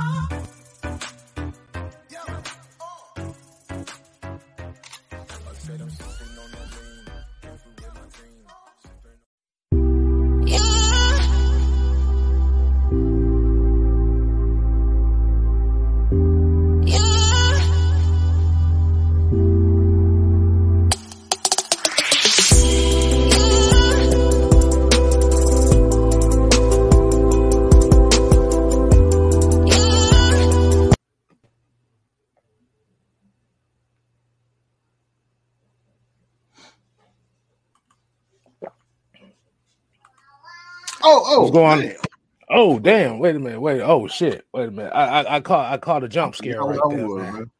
Oh, oh, What's going man. Oh damn! Wait a minute. Wait. Oh shit! Wait a minute. I I, I caught I caught a jump scare right I there, would, man. man.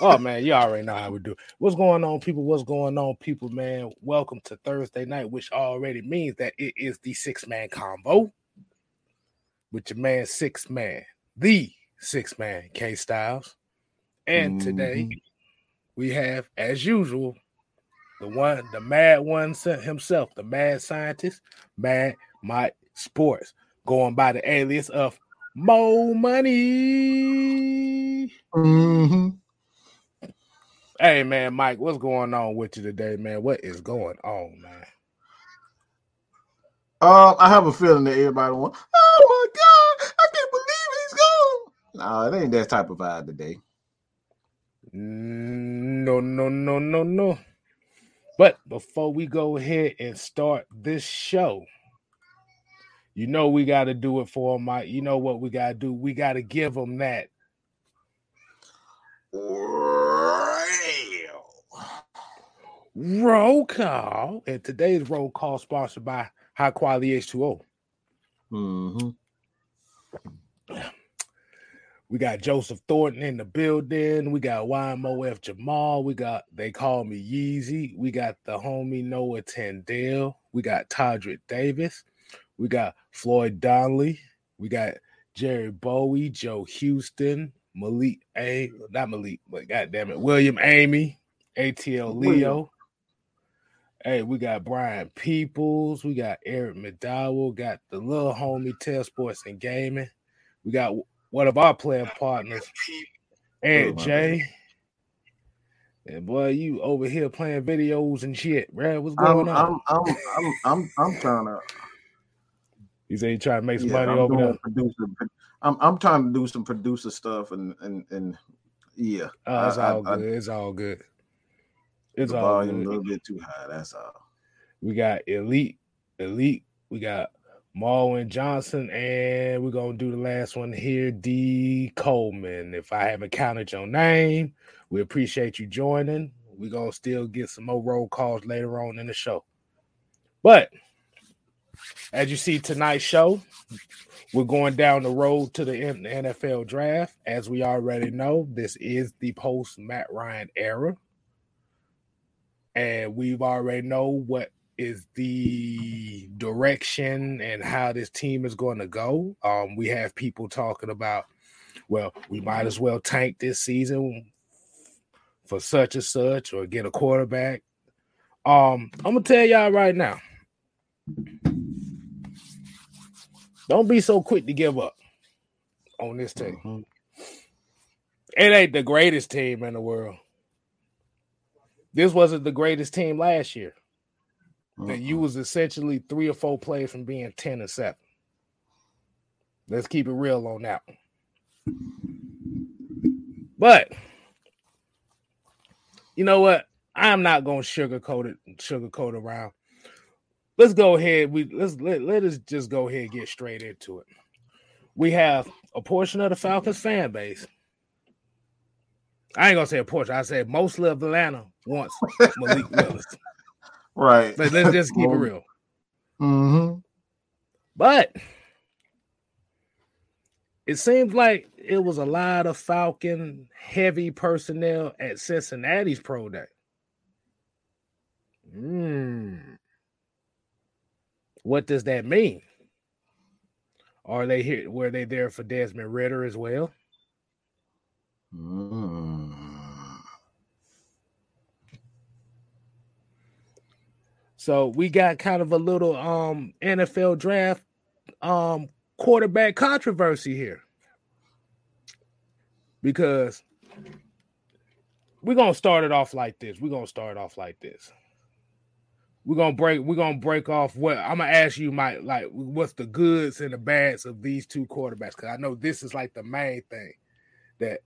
Oh man, you already know how we do. What's going on, people? What's going on, people? Man, welcome to Thursday night, which already means that it is the six man combo with your man six man, the six man K Styles, and today Mhm. we have, as usual, the one, the mad one se- himself, the mad scientist, Mad Mike Sports, going by the alias of Mo Money. Mhm. Hey man, Mike, what's going on with you today, man? What is going on, man? Uh, I have a feeling that everybody wants. Oh my god, I can't believe he's gone. Nah, it ain't that type of vibe today. No, no, no, no, no. But before we go ahead and start this show, you know we got to do it for him, Mike. You know what we got to do? We got to give him that. Roll call. And today's roll call sponsored by High Quality H2O. Mm-hmm. We got Joseph Thornton in the building. We got YMOF Jamal. We got They Call Me Yeezy. We got the homie Noah Tandale. We got Todrick Davis. We got Floyd Donnelly. We got Jerry Bowie, Joe Houston, Malik A. Not Malik, but goddamn it, William Amy, ATL Leo. Hey, we got Brian Peoples. We got Eric McDowell. Got the little homie Tell Sports and Gaming. We got one of our playing partners, Ed Oh, J. And boy, you over here playing videos and shit, bro. What's I'm, going on? I'm, I'm, I'm, I'm, I'm trying to. You say you trying to make some Yeah, money I'm over there? producer. I'm, I'm trying to do some producer stuff and and and yeah. Oh, it's I- all I- I- good. it's all good. It's the all volume a little bit too high. That's all. We got Elite, Elite. We got Marwin Johnson, and we're gonna do the last one here, D Coleman. If I haven't counted your name, we appreciate you joining. We're gonna still get some more roll calls later on in the show. But as you see tonight's show, we're going down the road to the NFL draft. As we already know, this is the post Matt Ryan era. And we've already know what is the direction and how this team is going to go. Um, we have people talking about, well, we might as well tank this season for such and such or get a quarterback. Um, I'm gonna tell y'all right now. Don't be so quick to give up on this team. Mhm. It ain't the greatest team in the world. This wasn't the greatest team last year. That you Mhm. was essentially three or four plays from being 10 and 7. Let's keep it real on that one. But you know what? I'm not gonna sugarcoat it, sugarcoat around. Let's go ahead. We let's let, let us just go ahead and get straight into it. We have a portion of the Falcons fan base. I ain't gonna say a portion, I said mostly of Atlanta wants Malik Willis. Right. But let's just keep it real. Mm-hmm. But it seems like it was a lot of Falcon heavy personnel at Cincinnati's pro day. Hmm. What does that mean? Are they here? Were they there for Desmond Ridder as well? Mm. So we got kind of a little um NFL draft um quarterback controversy here. because we're gonna start it off like this. We're gonna start off like this. We're gonna break. We're gonna break off what I'm gonna ask you, Mike. Like, what's the goods and the bads of these two quarterbacks? Because I know this is like the main thing that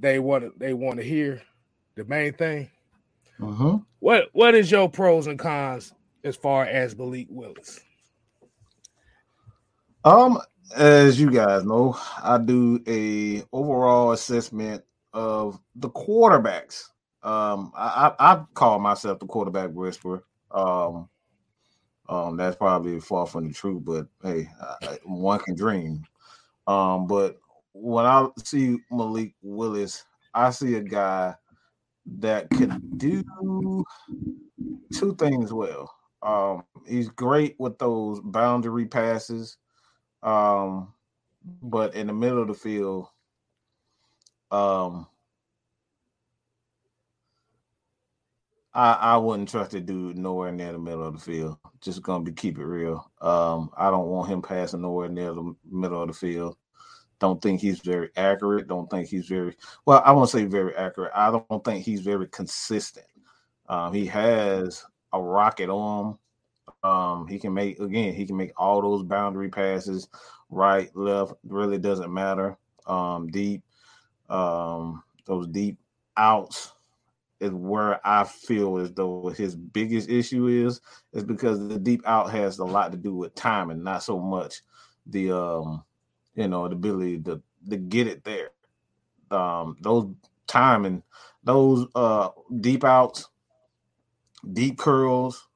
they want to they want to hear. The main thing. Mm-hmm. What What is your pros and cons as far as Malik Willis? Um, as you guys know, I do a overall assessment of the quarterbacks. Um, I, I, I call myself the quarterback whisperer. Um, um, that's probably far from the truth, but hey, I, one can dream. Um, but when I see Malik Willis, I see a guy that can do two things well. Um, he's great with those boundary passes, um, but in the middle of the field, um, I, I wouldn't trust a dude nowhere near the middle of the field. Just gonna be keep it real. Um, I don't want him passing nowhere near the middle of the field. Don't think he's very accurate. Don't think he's very well. I won't say very accurate. I don't think he's very consistent. Um, he has a rocket arm. Um, he can make again. He can make all those boundary passes, right, left. Really doesn't matter. Um, deep, um, those deep outs is where I feel as though his biggest issue is is because the deep out has a lot to do with timing, not so much the um you know the ability to to get it there. Um those timing, those uh deep outs, deep curls,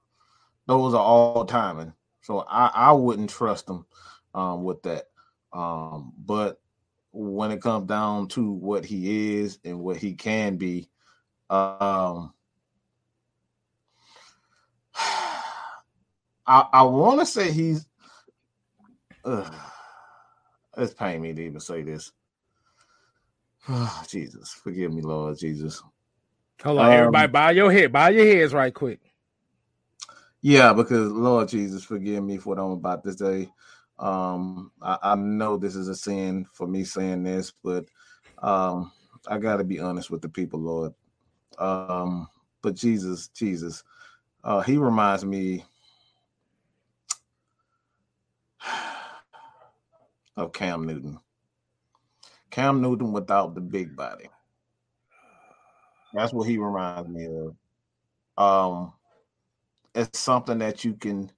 those are all timing. So I, I wouldn't trust them um with that. Um but when it comes down to what he is and what he can be, um, I I want to say he's. Uh, it's pain me to even say this. Oh, Jesus, forgive me, Lord Jesus. Hold on, um, everybody, bow your head, bow your heads right quick. Yeah, because Lord Jesus, forgive me for what I'm about to say. Um, I, I know this is a sin for me saying this, but um, I got to be honest with the people, Lord. Um, but Jesus, Jesus, uh, he reminds me of Cam Newton. Cam Newton without the big body. That's what he reminds me of. Um, it's something that you can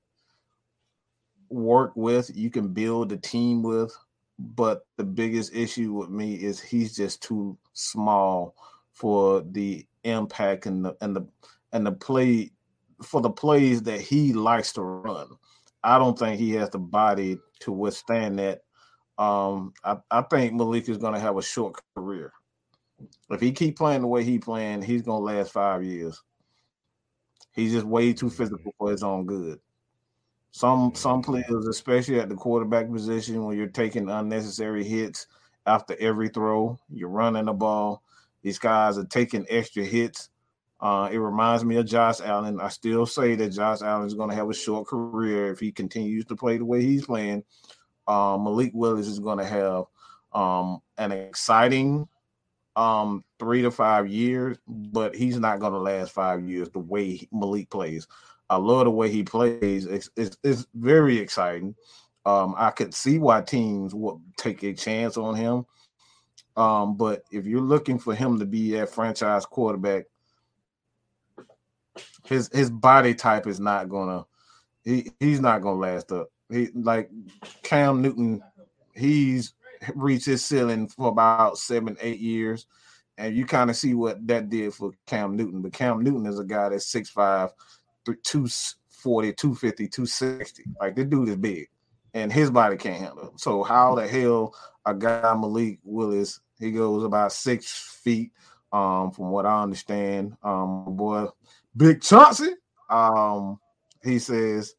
work with, you can build a team with, but the biggest issue with me is he's just too small for the impact and the and the and the play for the plays that he likes to run. I don't think he has the body to withstand that. Um, I, I think Malik is going to have a short career. If he keep playing the way he playing, he's going to last five years. He's just way too physical for his own good. Some some players, especially at the quarterback position, when you're taking unnecessary hits after every throw, you're running the ball. These guys are taking extra hits. Uh, it reminds me of Josh Allen. I still say that Josh Allen is going to have a short career if he continues to play the way he's playing. Um, Malik Willis is going to have um, an exciting um, three to five years, but he's not going to last five years the way Malik plays. I love the way he plays. It's, it's, it's very exciting. Um, I could see why teams would take a chance on him. Um, but if you're looking for him to be a franchise quarterback, his his body type is not gonna he he's not gonna last up. He like Cam Newton, he's reached his ceiling for about seven, eight years. And you kind of see what that did for Cam Newton. But Cam Newton is a guy that's 6'5, 240, 250, 260. Like the dude is big. And his body can't handle it. So how the hell a guy Malik Willis he goes about six feet, um, from what I understand. Um, boy, Big Chauncey, um, he says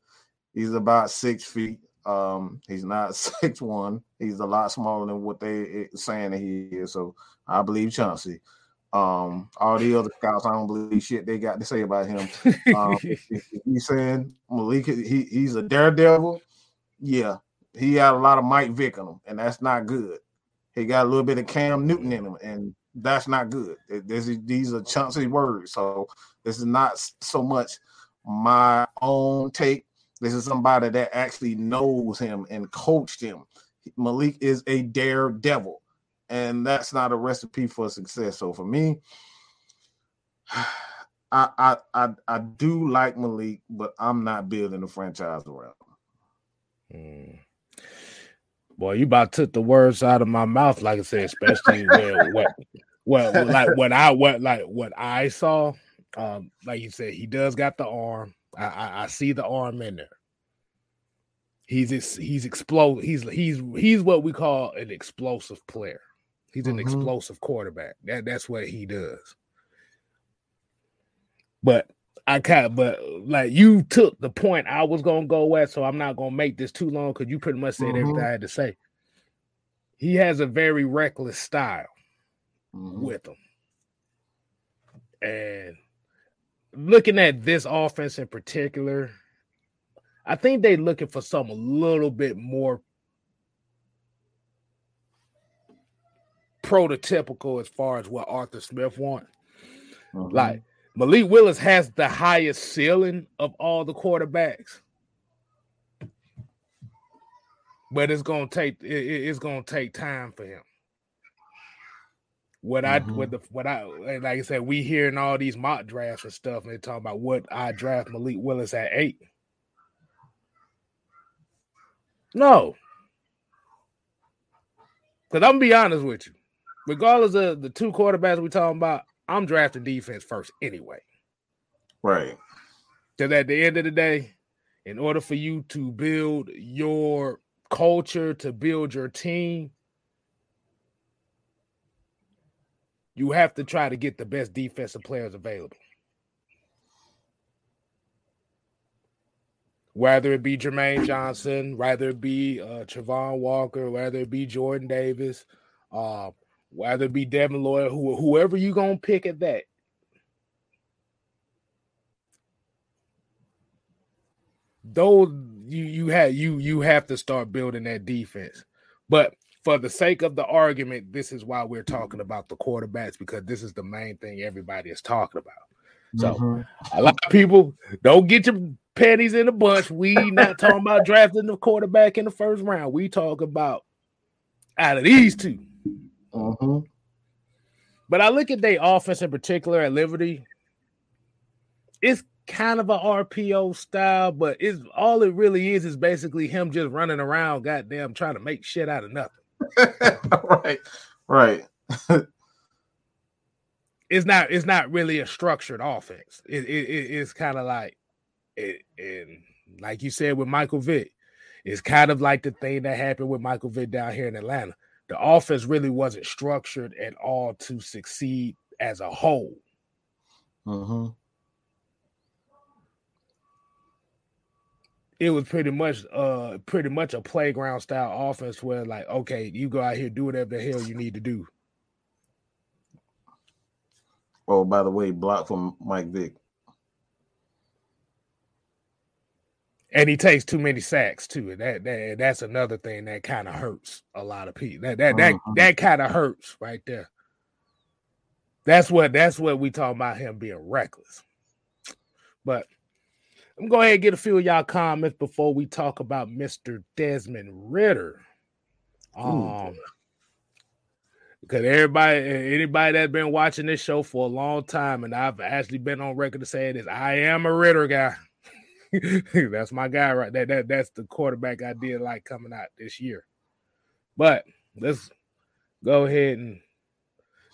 he's about six feet. Um, he's not six one. He's a lot smaller than what they eh, saying that he is. So I believe Chauncey. Um, all the other scouts, I don't believe shit they got to say about him. Um, he's saying Malik, he, he's a daredevil. Yeah, he had a lot of Mike Vick on him, and that's not good. He got a little bit of Cam Newton in him, and that's not good. This is, these are chunky words, so this is not so much my own take. This is somebody that actually knows him and coached him. Malik is a daredevil, and that's not a recipe for success. So for me, I I I, I do like Malik, but I'm not building a franchise around him. Mm. Boy, you about took the words out of my mouth, like I said, especially when what well like what I what like what I saw. Um, like you said, he does got the arm. I, I, I see the arm in there. He's he's explode. He's he's he's what we call an explosive player. He's an mm-hmm. explosive quarterback. That that's what he does. But I of, but like you took the point I was gonna go at, so I'm not gonna make this too long because you pretty much said mm-hmm. everything I had to say. He has a very reckless style mm-hmm. with him, and looking at this offense in particular, I think they're looking for something a little bit more prototypical as far as what Arthur Smith wants. Mm-hmm. Like Malik Willis has the highest ceiling of all the quarterbacks. But it's gonna take it, it's gonna take time for him. What mm-hmm. I what the what I like I said, we hearing all these mock drafts and stuff, and they're talking about what I draft Malik Willis at eight. No. Because I'm gonna be honest with you. Regardless of the two quarterbacks we're talking about, I'm drafting defense first anyway. Right. Because at the end of the day, in order for you to build your culture, to build your team, you have to try to get the best defensive players available. Whether it be Jermaine Johnson, whether it be uh, Travon Walker, whether it be Jordan Davis, uh, whether it be Devin Lloyd, who, whoever you gonna pick at that. Those you you have you you have to start building that defense. But for the sake of the argument, this is why we're talking about the quarterbacks because this is the main thing everybody is talking about. So mm-hmm. a lot of people don't get your panties in a bunch. We not talking about drafting the quarterback in the first round. We talk about out of these 2 Mm-hmm. But I look at their offense in particular at Liberty. It's kind of a RPO style, but it's all it really is is basically him just running around, goddamn, trying to make shit out of nothing. right, right. it's not. It's not really a structured offense. It, it, it it's kind of like, it, and like you said with Michael Vick, it's kind of like the thing that happened with Michael Vick down here in Atlanta the offense really wasn't structured at all to succeed as a whole. Mm-hmm. It was pretty much uh pretty much a playground style offense where like, okay, you go out here, do whatever the hell you need to do. Oh, by the way, block from Mike Vick. And he takes too many sacks too. That, that that's another thing that kind of hurts a lot of people. That that that uh-huh. that kind of hurts right there. That's what that's what we talk about him being reckless. But I'm going to go ahead and get a few of y'all comments before we talk about Mr. Desmond Ridder. Um, because everybody, anybody that's been watching this show for a long time, and I've actually been on record to say this, I am a Ridder guy. that's my guy right there. That that's the quarterback I did like coming out this year. But let's go ahead and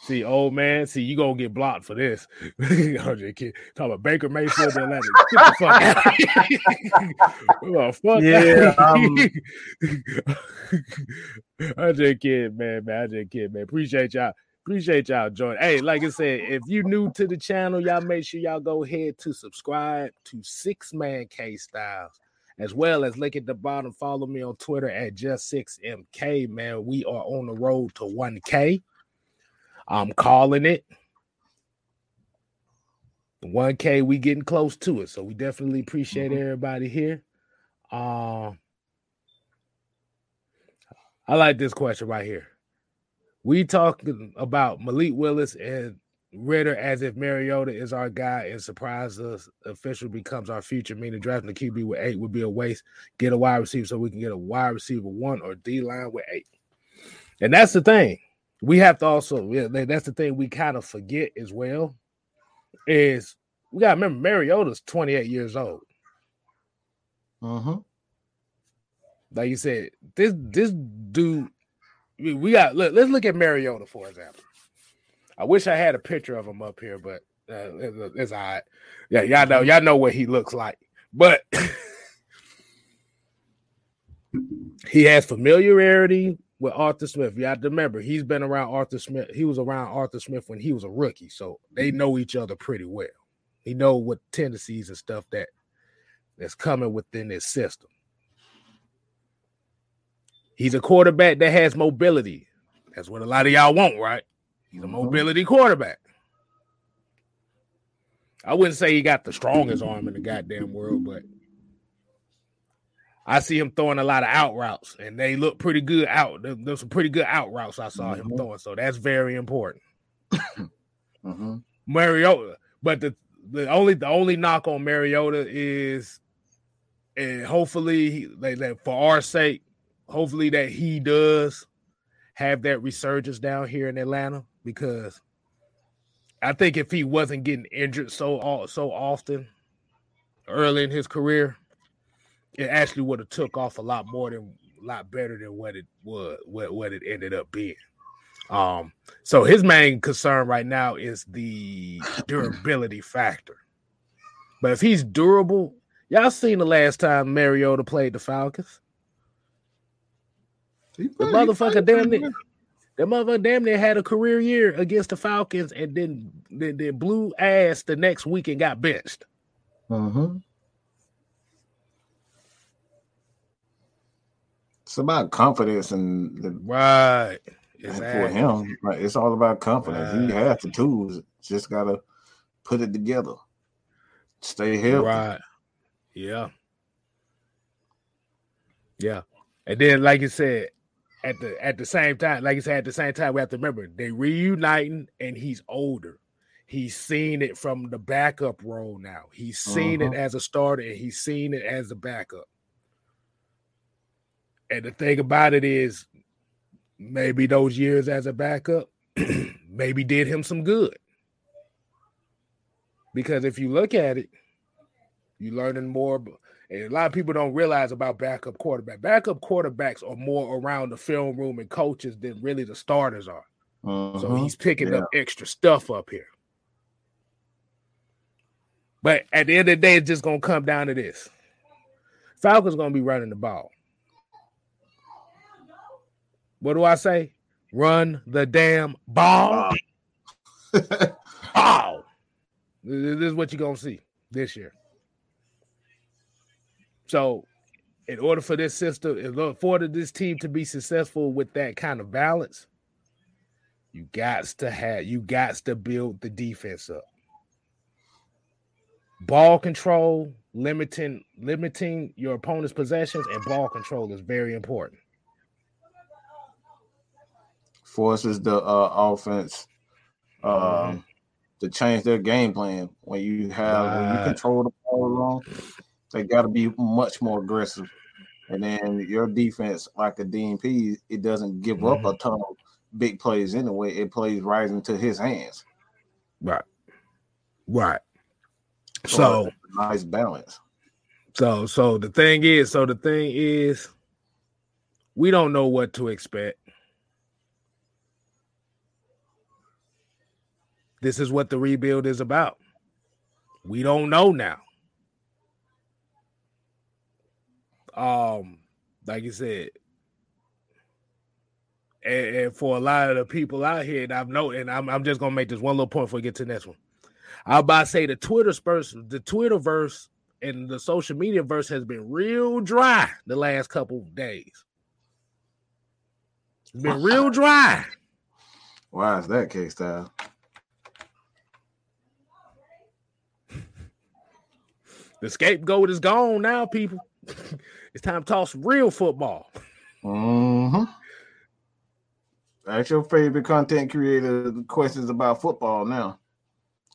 see, old man. See, you gonna get blocked for this. I'm just kidding. Talk about Baker Mayfield and Atlanta. Get the fuck out. fuck yeah, um... I'm just kidding, man. Man, I just kidding, man. Appreciate y'all. Appreciate y'all joining. Hey, like I said, if you new to the channel, y'all make sure y'all go ahead to subscribe to Six Man K Styles, as well as link at the bottom. Follow me on Twitter at just six mk. Man, we are on the road to one k. I'm calling it. 1K, we getting close to it. So we definitely appreciate mm-hmm. everybody here. Um, I like this question right here. We talking about Malik Willis and Ridder as if Mariota is our guy and surprise us official becomes our future, meaning drafting the QB with eight would be a waste. Get a wide receiver so we can get a wide receiver one or D line with eight. And that's the thing. We have to also, yeah, that's the thing we kind of forget as well. Is we gotta remember Mariota's 28 years old. Uh huh. Like you said, this this dude, we got look, let's look at Mariota, for example. I wish I had a picture of him up here, but uh, it's, it's all right. Yeah, y'all know, y'all know what he looks like. But he has familiarity with Arthur Smith. To remember, he's been around Arthur Smith. He was around Arthur Smith when he was a rookie, so they know each other pretty well. He know what tendencies and stuff that that's coming within his system. He's a quarterback that has mobility. That's what a lot of y'all want, right? He's a mm-hmm. mobility quarterback. I wouldn't say he got the strongest arm in the goddamn world, but I see him throwing a lot of out routes, and they look pretty good out. There's some pretty good out routes I saw mm-hmm. him throwing, so that's very important. mm-hmm. Mariota, but the the only the only knock on Mariota is, and hopefully, like, like for our sake, hopefully that he does have that resurgence down here in Atlanta because I think if he wasn't getting injured so so often early in his career, it actually would have took off a lot more than a lot better than what it was what, what it ended up being. Um, so his main concern right now is the durability factor. But if he's durable, y'all seen the last time Mariota played the Falcons? The motherfucker damn near, the motherfucker damn near had a career year against the Falcons and then then, then blew ass the next week and got benched. Mm-hmm. It's about confidence and the right. Exactly. For him, like, it's all about confidence. Right. He has the tools, just gotta put it together. Stay healthy. Right. Yeah. Yeah. And then, like you said, at the at the same time, like I said, at the same time, we have to remember they reuniting and he's older. He's seen it from the backup role now. He's seen uh-huh. it as a starter and he's seen it as a backup. And the thing about it is, maybe those years as a backup maybe did him some good. Because if you look at it, you're learning more and a lot of people don't realize about backup quarterback. Backup quarterbacks are more around the film room and coaches than really the starters are. Uh-huh. So he's picking yeah. up extra stuff up here. But at the end of the day, it's just gonna come down to this. Falcons gonna be running the ball. What do I say? Run the damn ball. ball. This is what you're gonna see this year. So, in order for this system, in order for this team to be successful with that kind of balance, you got to have you got to build the defense up. Ball control, limiting limiting your opponent's possessions, and ball control is very important. Forces the uh, offense um, mm-hmm. to change their game plan when you have right. when you control the ball wrong they got to be much more aggressive. And then your defense, like a DNP, it doesn't give mm-hmm. up a ton of big plays anyway. It plays right into his hands. Right. Right. So, so nice balance. So so the thing is, so the thing is, we don't know what to expect. This is what the rebuild is about. We don't know now. Um, like you said, and, and, for a lot of the people out here, and I've noted, and I'm, I'm just gonna make this one little point before we get to the next one. I about to say the Twitter verse, the Twitter verse and the social media verse has been real dry the last couple days. It's been real dry. Why is that, K Style? the scapegoat is gone now, people. It's time to talk some real football. Mm-hmm. Ask your favorite content creator questions about football now.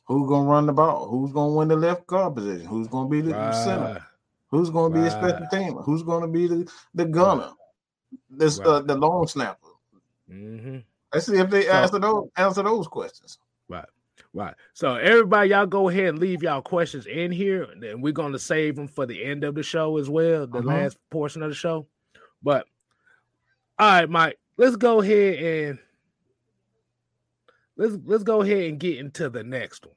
Who's gonna run the ball? Who's gonna win the left guard position? Who's gonna be the right. center? Who's gonna be right. a special teamer? Who's gonna be the, the gunner? This right. uh, the long snapper. Mm-hmm. Let's see if they answer those answer those questions. Right. Right. So everybody, y'all go ahead and leave y'all questions in here, and we're gonna save them for the end of the show as well, the uh-huh. last portion of the show. But all right, Mike, let's go ahead and let's let's go ahead and get into the next one.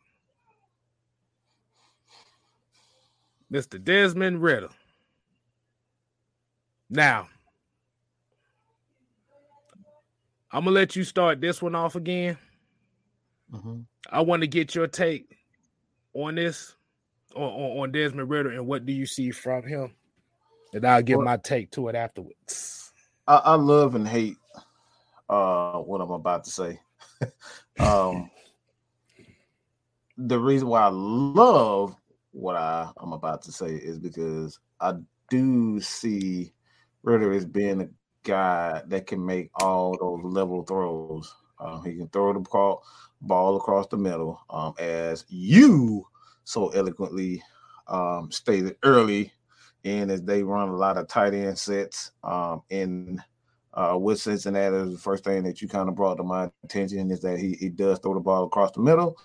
Mr. Desmond Ridder. Now, I'm gonna let you start this one off again. Mm-hmm. I want to get your take on this, on, on, Desmond Ridder, and what do you see from him? And I'll give well, my take to it afterwards. I, I love and hate uh, what I'm about to say. um, the reason why I love what I, I'm about to say is because I do see Ridder as being a guy that can make all those level throws. Um, he can throw the ball, ball across the middle, um, as you so eloquently um, stated early and as they run a lot of tight end sets um, in uh, with Cincinnati. The first thing that you kind of brought to my attention is that he, he does throw the ball across the middle.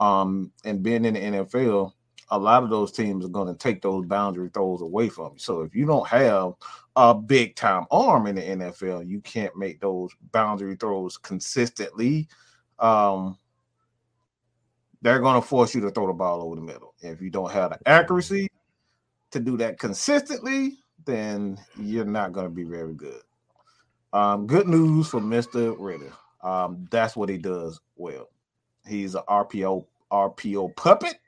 Um, and being in the NFL, a lot of those teams are going to take those boundary throws away from you. So if you don't have a big time arm in the NFL, you can't make those boundary throws consistently. Um, they're going to force you to throw the ball over the middle. If you don't have the accuracy to do that consistently, then you're not going to be very good. Um, good news for Mr. Ridder. Um, that's what he does well. He's an RPO RPO puppet.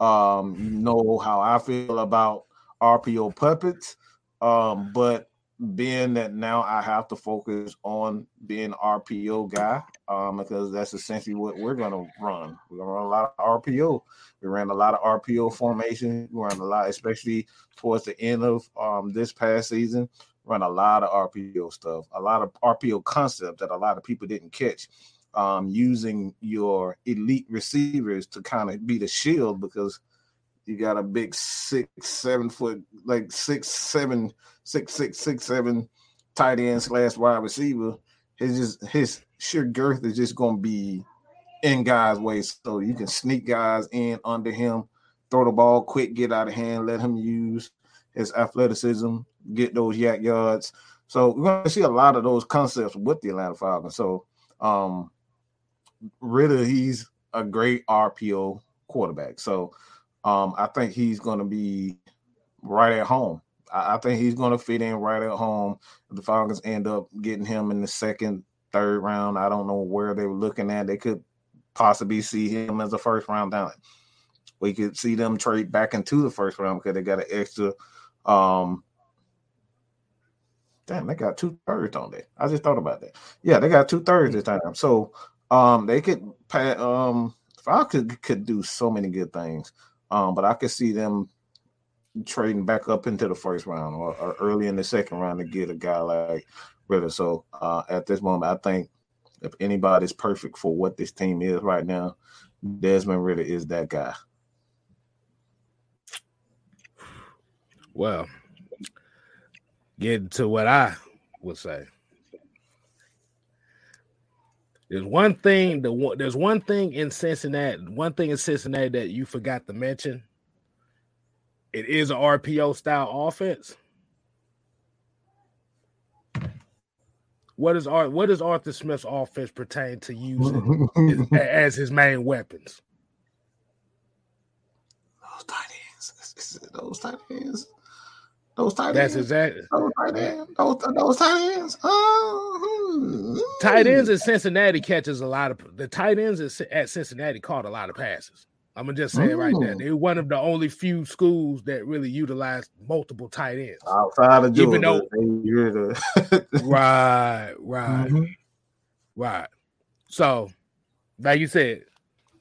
Um, you know how I feel about RPO puppets. Um, but being that now I have to focus on being RPO guy, um, because that's essentially what we're gonna run. We're gonna run a lot of RPO. We ran a lot of RPO formation. We ran a lot, especially towards the end of um, this past season. Run a lot of RPO stuff, a lot of RPO concepts that a lot of people didn't catch um, using your elite receivers to kind of be the shield because you got a big six, seven foot, like six, seven, six, six, six, seven tight end slash wide receiver. His just his sheer girth is just gonna be in guys' way. So you can sneak guys in under him, throw the ball quick, get out of hand, let him use his athleticism, get those YAC yards. So we're gonna see a lot of those concepts with the Atlanta Falcons. So um Ridder, he's a great RPO quarterback. So um, I think he's going to be right at home. I, I think he's going to fit in right at home. The Falcons end up getting him in the second, third round, I don't know where they were looking at. They could possibly see him as a first round talent. We could see them trade back into the first round because they got an extra. Um, damn, they got two thirds on that. I just thought about that. Yeah, they got two thirds this time. So um, they could um Falcons could, could do so many good things. Um, but I could see them trading back up into the first round or, or early in the second round to get a guy like Ridder. So uh, at this moment, I think if anybody's perfect for what this team is right now, Desmond Ridder is that guy. Well, getting to what I would say. There's one thing the one there's one thing in Cincinnati, one thing in Cincinnati that you forgot to mention. It is an RPO style offense. What is Art? What does Arthur Smith's offense pertain to using as, as his main weapons? Those tight ends. Those tight ends. Those tight That's ends. That's exactly. Those tight ends. Those, those tight ends. Uh, tight ends at Cincinnati catches a lot of the tight ends at Cincinnati caught a lot of passes. I'm gonna just say it right there. They're one of the only few schools that really utilize multiple tight ends. Outside of Georgia, Even though, right, right, mm-hmm. right. So, like you said,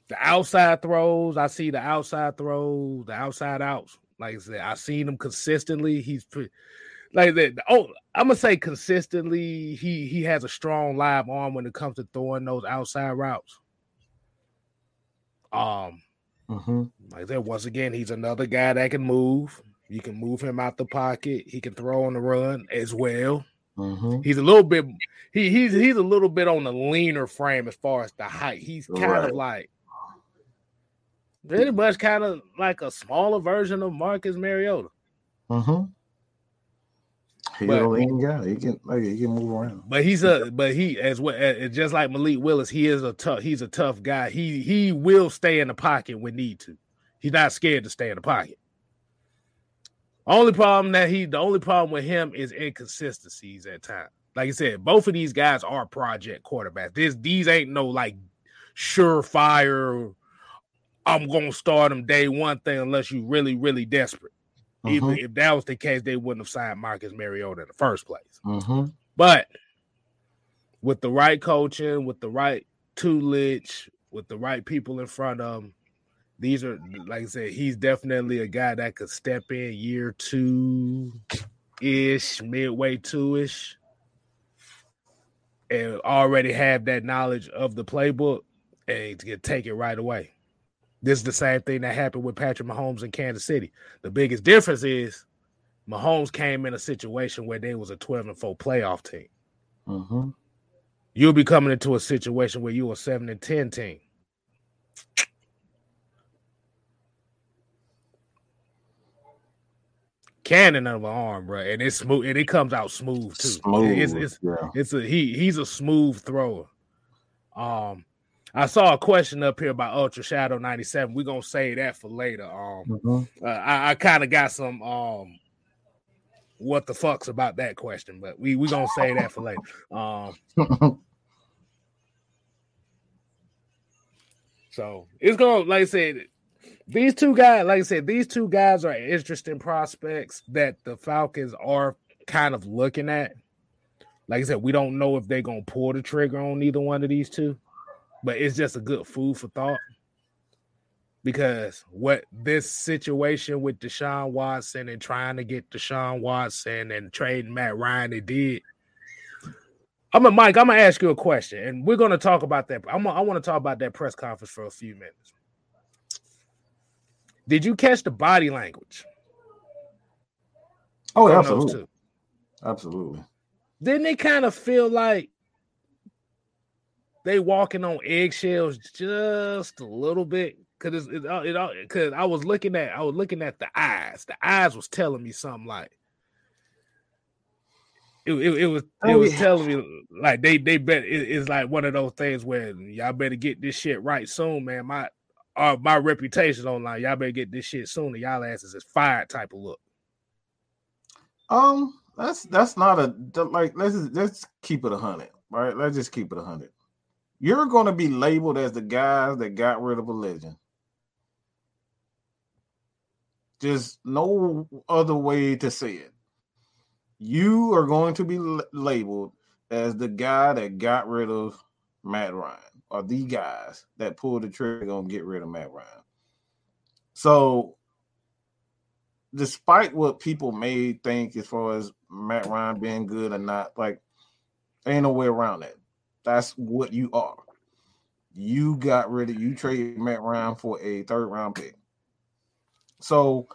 the outside throws, I see the outside throws, the outside outs like I said, I've seen him consistently. He's pretty like that. Oh, I'm gonna say consistently, he he has a strong live arm when it comes to throwing those outside routes. Um, mm-hmm. like said, once again, he's another guy that can move. You can move him out the pocket. He can throw on the run as well. Mm-hmm. He's a little bit he he's he's a little bit on the leaner frame as far as the height. He's kind right. of like pretty much kind of like a smaller version of Marcus Mariota. Mm-hmm. He's but, a lean guy. He can like, he can move around. But he's a but he as well as just like Malik Willis, he is a tough he's a tough guy. He he will stay in the pocket when need to. He's not scared to stay in the pocket. Only problem that he the only problem with him is inconsistencies at times. Like I said, both of these guys are project quarterbacks. This these ain't no like surefire. I'm gonna start them day one thing unless you really really desperate. Even if that was the case, they wouldn't have signed Marcus Mariota in the first place. Uh-huh. But with the right coaching, with the right tutelage, with the right people in front of him, these are like I said, he's definitely a guy that could step in year two ish, midway two ish, and already have that knowledge of the playbook and to take it right away. This is the same thing that happened with Patrick Mahomes in Kansas City. The biggest difference is Mahomes came in a situation where they was a 12 and 4 playoff team. Mm-hmm. You'll be coming into a situation where you are a 7 and 10 team. cannon of an arm, bro, and it's smooth, and it comes out smooth too. Smooth, it's it's, yeah. it's a he he's a smooth thrower. Um, I saw a question up here about Ultra Shadow ninety seven. We're gonna say that for later. Um, mm-hmm. uh, I, I kind of got some um, what the fucks about that question, but we we gonna say that for later. Um. So it's gonna, like I said, these two guys, like I said, these two guys are interesting prospects that the Falcons are kind of looking at. Like I said, we don't know if they're gonna pull the trigger on either one of these two, but it's just a good food for thought. Because what this situation with Deshaun Watson and trying to get Deshaun Watson and trading Matt Ryan, they did. I'm a Mike. I'm gonna ask you a question, and we're gonna talk about that. I'm. I want to talk about that press conference for a few minutes. Did you catch the body language? Oh, absolutely. Absolutely. Didn't they kind of feel like they walking on eggshells just a little bit? Cause it, it, it, cause I was looking at, I was looking at the eyes. The eyes was telling me something like, it, it, it, was it was telling me like they they bet it, it's like one of those things where y'all better get this shit right soon, man. My uh, my reputation online. Y'all better get this shit sooner. Y'all asses is fired type of look. Um, that's that's not a like let's let's keep it a hundred, right? Let's just keep it a hundred. You're gonna be labeled as the guys that got rid of a legend. Just no other way to say it. You are going to be labeled as the guy that got rid of Matt Ryan or the guys that pulled the trigger gonna get rid of Matt Ryan. So, despite what people may think as far as Matt Ryan being good or not, like ain't no way around that. That's what you are. You got rid of you traded Matt Ryan for a third round pick. So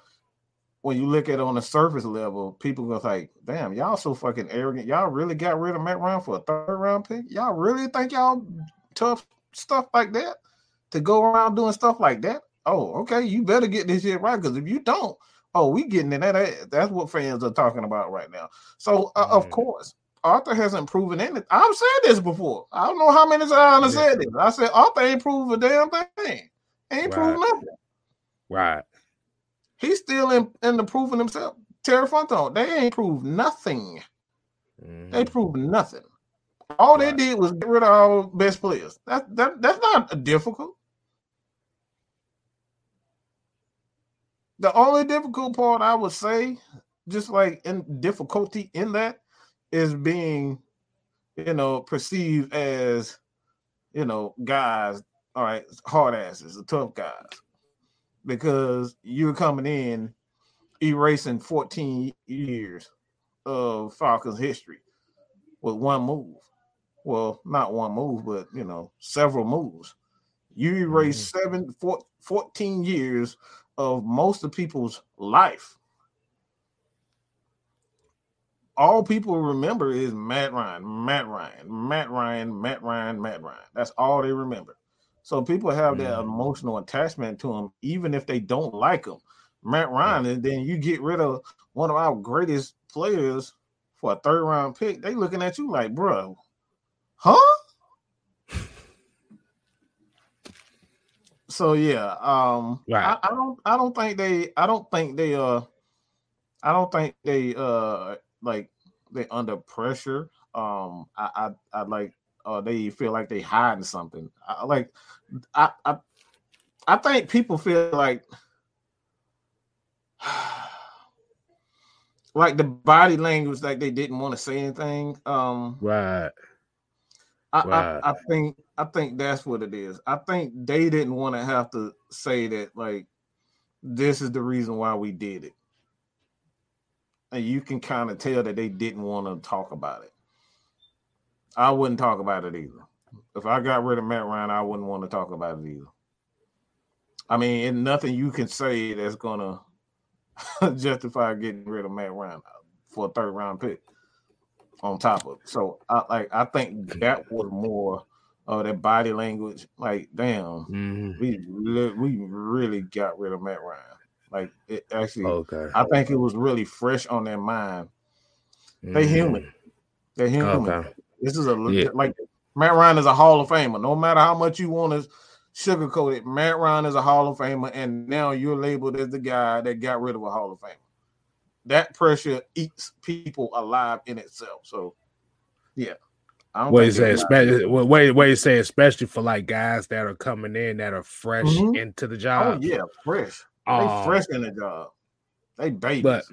when you look at it on the surface level, people go like, damn, y'all so fucking arrogant. Y'all really got rid of Matt Ryan for a third round pick? Y'all really think y'all tough stuff like that to go around doing stuff like that, oh, okay, you better get this shit right because if you don't, oh, we getting in that. That's what fans are talking about right now. So uh, of course, Arthur hasn't proven anything. I've said this before. I don't know how many times I yeah. said this. I said Arthur ain't proved a damn thing. Ain't right. proved nothing. Right. He's still in, in the proving himself. Terry Fontenot, they ain't proved nothing. Mm-hmm. They proved nothing. All right. they did was get rid of our best players. That that that's not difficult. The only difficult part I would say, just like in difficulty in that, is being, you know, perceived as, you know, guys, all right, hard asses, the tough guys, because you're coming in erasing 14 years of Falcons history with one move. Well, not one move, but you know, several moves. You erase mm-hmm. seven, four, 14 years of most of people's life. All people remember is Matt Ryan, Matt Ryan, Matt Ryan, Matt Ryan, Matt Ryan. That's all they remember. So people have mm-hmm. that emotional attachment to him, even if they don't like him. Matt Ryan, and then you get rid of one of our greatest players for a third round pick. They looking at you like, bro, huh? so yeah, um, right. I, I, don't, I don't think they, I don't think they, uh, I don't think they, uh, like they under pressure. Um, I, I, I like, uh, they feel like they hiding something. I, like, I, I, I think people feel like like the body language, like they didn't want to say anything. Um, right. I, right. I, I think I think that's what it is. I think they didn't want to have to say that like this is the reason why we did it. And you can kind of tell that they didn't want to talk about it. I wouldn't talk about it either. If I got rid of Matt Ryan, I wouldn't want to talk about it either. I mean, and nothing you can say that's gonna justify getting rid of Matt Ryan for a third round pick on top of it. So I like I think that was more of that body language. Like, damn, mm-hmm. we we really got rid of Matt Ryan. Like it actually okay. I think it was really fresh on their mind. They mm-hmm. human. They're human. Okay. This is a yeah. like Matt Ryan is a Hall of Famer. No matter how much you want to sugarcoat it. Matt Ryan is a Hall of Famer, and now you're labeled as the guy that got rid of a Hall of Famer. That pressure eats people alive in itself. So, yeah. What you say, especially what, what you say, especially for like guys that are coming in that are fresh mm-hmm. into the job. Oh yeah, fresh. They um, fresh in the job. They babies. But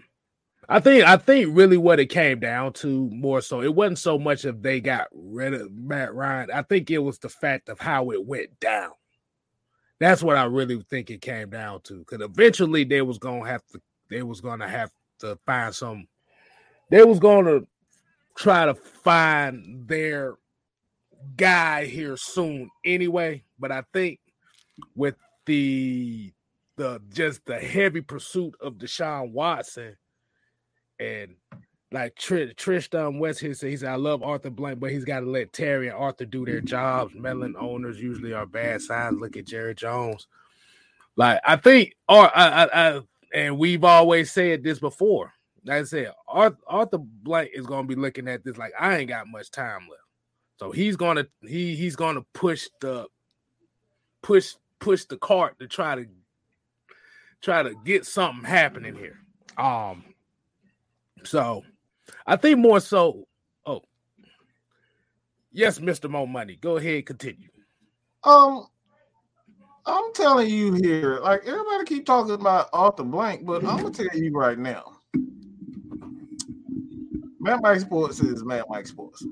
I think I think really what it came down to more so it wasn't so much if they got rid of Matt Ryan. I think it was the fact of how it went down. That's what I really think it came down to. Because eventually they was gonna have to, they was gonna have to find some. They was gonna try to find their guy here soon anyway. But I think with the the just the heavy pursuit of Deshaun Watson and like Tr- Tristan West here said, he said, I love Arthur Blank, but he's got to let Terry and Arthur do their jobs. Melon owners usually are bad signs. Look at Jerry Jones. Like, I think, or I, I, I and we've always said this before. Like I said, Arthur, Arthur Blank is going to be looking at this like, I ain't got much time left. So he's going to, he, he's going to push the, push, push the cart to try to, try to get something happening here. Um, so I think more so. Oh, yes, Mister Mo Money. Go ahead, continue. Um, I'm telling you here, like everybody keep talking about Arthur Blank, but I'm gonna tell you right now, Mad Mike Sports is Mad Mike Sports.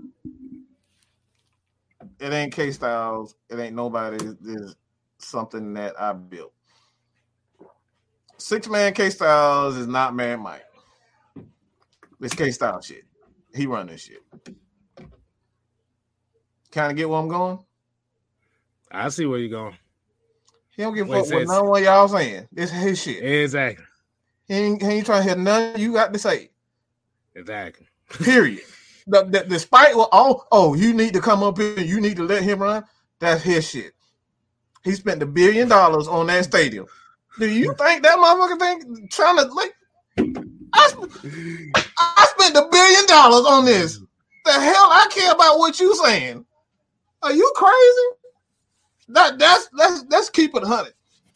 It ain't K Styles. It ain't nobody. Is something that I built. Six man K Styles is not Mad Mike. It's K style shit. He run this shit. Kind of get where I'm going? I see where you're going. He don't give a fuck what none of y'all saying. This his shit. Exactly. He ain't, he ain't trying to hear none you got to say. Exactly. Period. the, the, despite what oh oh you need to come up here, you need to let him run. That's his shit. He spent a billion dollars on that stadium. Do you think that motherfucker think trying to like I, I spent a billion dollars on this. The hell I care about what you saying. Are you crazy? That that's let's let's keep it hundred.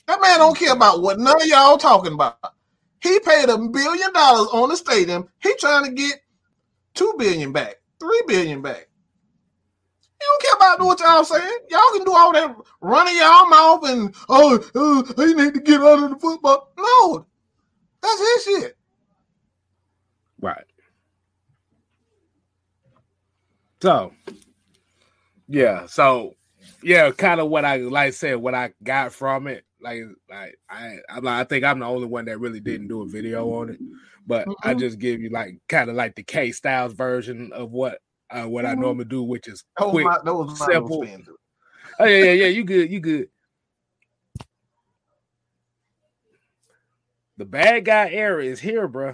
That man don't care about what none of y'all talking about. He paid a billion dollars on the stadium. He trying to get two billion back, three billion back. You don't what y'all saying. Y'all can do all that running y'all mouth and oh, oh he need to get out of the football. No, that's his shit. Right. So, yeah. So, yeah, kind of what I like said, what I got from it. Like, like I, I'm, I think I'm the only one that really didn't do a video on it. But mm-hmm. I just give you like kind of like the K Styles version of what uh, what mm-hmm. I normally do, which is quick, my, simple. Oh yeah, yeah, yeah. You good? You good? The bad guy era is here, bro.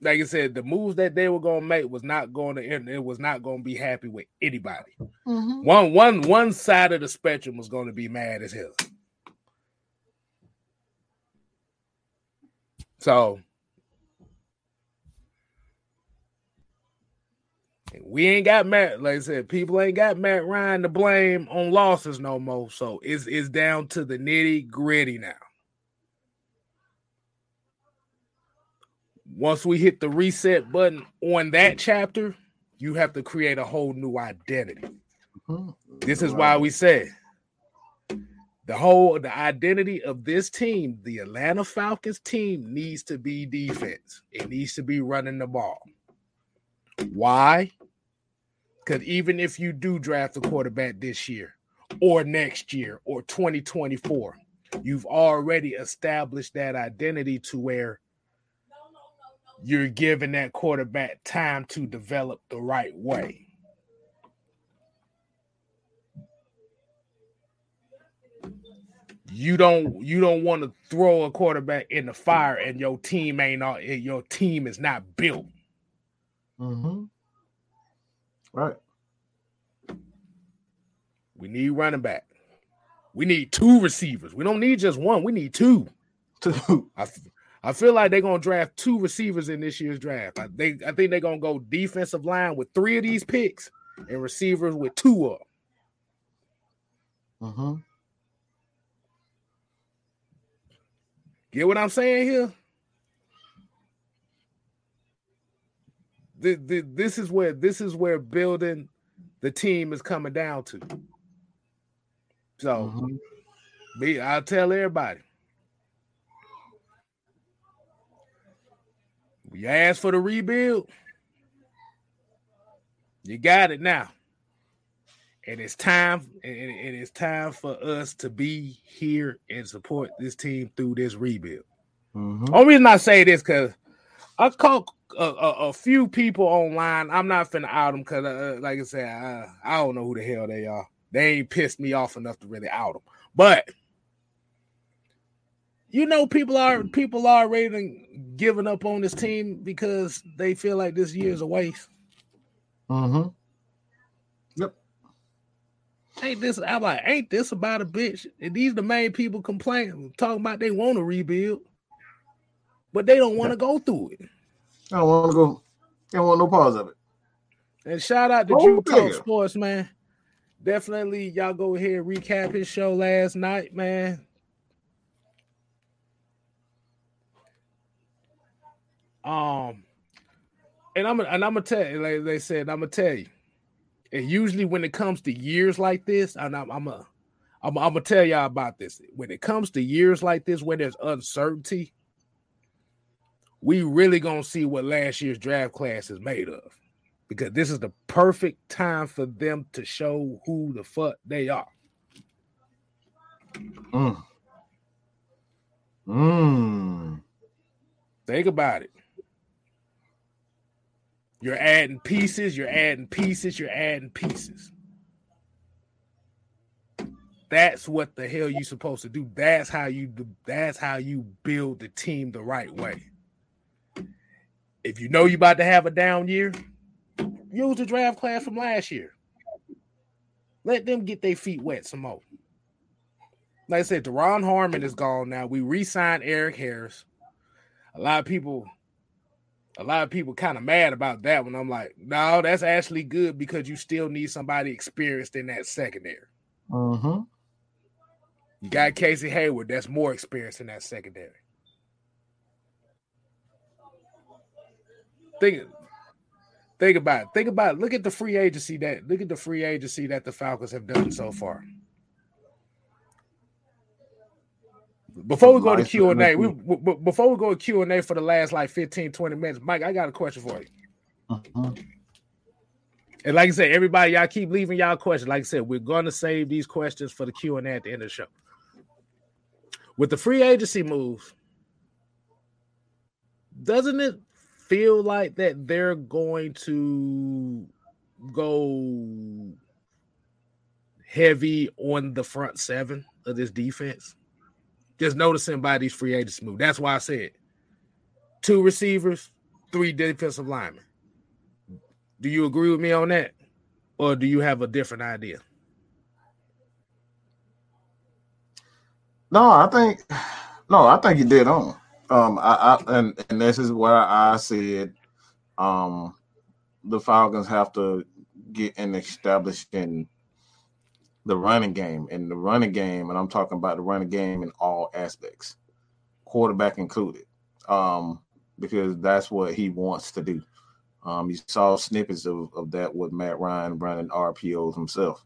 Like I said, the moves that they were gonna make was not going to end. It was not going to be happy with anybody. Mm-hmm. One, one, one side of the spectrum was going to be mad as hell. So we ain't got Matt. Like I said, people ain't got Matt Ryan to blame on losses no more. So it's it's down to the nitty gritty now. Once we hit the reset button on that chapter, you have to create a whole new identity. Mm-hmm. This is why we said the whole the identity of this team, the Atlanta Falcons team, needs to be defense. It needs to be running the ball. Why? Because even if you do draft a quarterback this year or next year or 2024, you've already established that identity to where you're giving that quarterback time to develop the right way. You don't you don't want to throw a quarterback in the fire and your team ain't all your team is not built. Mm-hmm. Right. We need running back. We need two receivers. We don't need just one. We need two. Two. I, I feel like they're gonna draft two receivers in this year's draft. I think I think they're gonna go defensive line with three of these picks and receivers with two of them. Uh-huh. Get what I'm saying here? This is where this is where building the team is coming down to. So, mm-hmm. me, I'll tell everybody You asked for the rebuild. You got it now. And it's time, and it is time for us to be here and support this team through this rebuild. Mm-hmm. Only reason I say this because I caught a, a, a, few people online. I'm not finna out them because, uh, like I said, I, I don't know who the hell they are. They ain't pissed me off enough to really out them. But you know people are people are already giving up on this team because they feel like this year is a waste. Mm-hmm. Yep. Ain't this I'm like, ain't this about a bitch? And these the main people complaining, talking about they want to rebuild, but they don't want to go through it. I don't want to go. I don't want no pause of it. And shout out to oh, Drew Talk Sports, man. Definitely, y'all go ahead and recap his show last night, man. Um, and I'm and I'm gonna tell you, like they said, I'm gonna tell you. And usually, when it comes to years like this, and I'm I'm a, I'm, I'm gonna tell y'all about this. When it comes to years like this, when there's uncertainty, we really gonna see what last year's draft class is made of, because this is the perfect time for them to show who the fuck they are. Mm. Mm. Think about it. You're adding pieces, you're adding pieces, you're adding pieces. That's what the hell you supposed to do. That's how you do, that's how you build the team the right way. If you know you're about to have a down year, use the draft class from last year. Let them get their feet wet some more. Like I said, Duron Harmon is gone now. We re-signed Erik Harris. A lot of people a lot of people kind of mad about that one. I'm like, no, that's actually good because you still need somebody experienced in that secondary. Mm-hmm. You got Casey Hayward, that's more experienced in that secondary. Think, think about it. Think about it. Look at the free agency that look at the free agency that the Falcons have done so far. Before we go to Q and A, we before we go to Q and A for the last like 15, 20 minutes, Mike, I got a question for you. Uh-huh. And like I said, everybody, y'all keep leaving y'all questions. Like I said, we're going to save these questions for the Q and A at the end of the show. With the free agency move, doesn't it feel like that they're going to go heavy on the front seven of this defense? Just noticing by these free agents move. That's why I said two receivers, three defensive linemen. Do you agree with me on that? Or do you have a different idea? No, I think no, I think you did on. Um, I, I and and this is where I said, um, the Falcons have to get and establish in the running game and the running game, and I'm talking about the running game in all aspects, quarterback included, um, because that's what he wants to do. Um, you saw snippets of, of that with Matt Ryan running RPOs himself.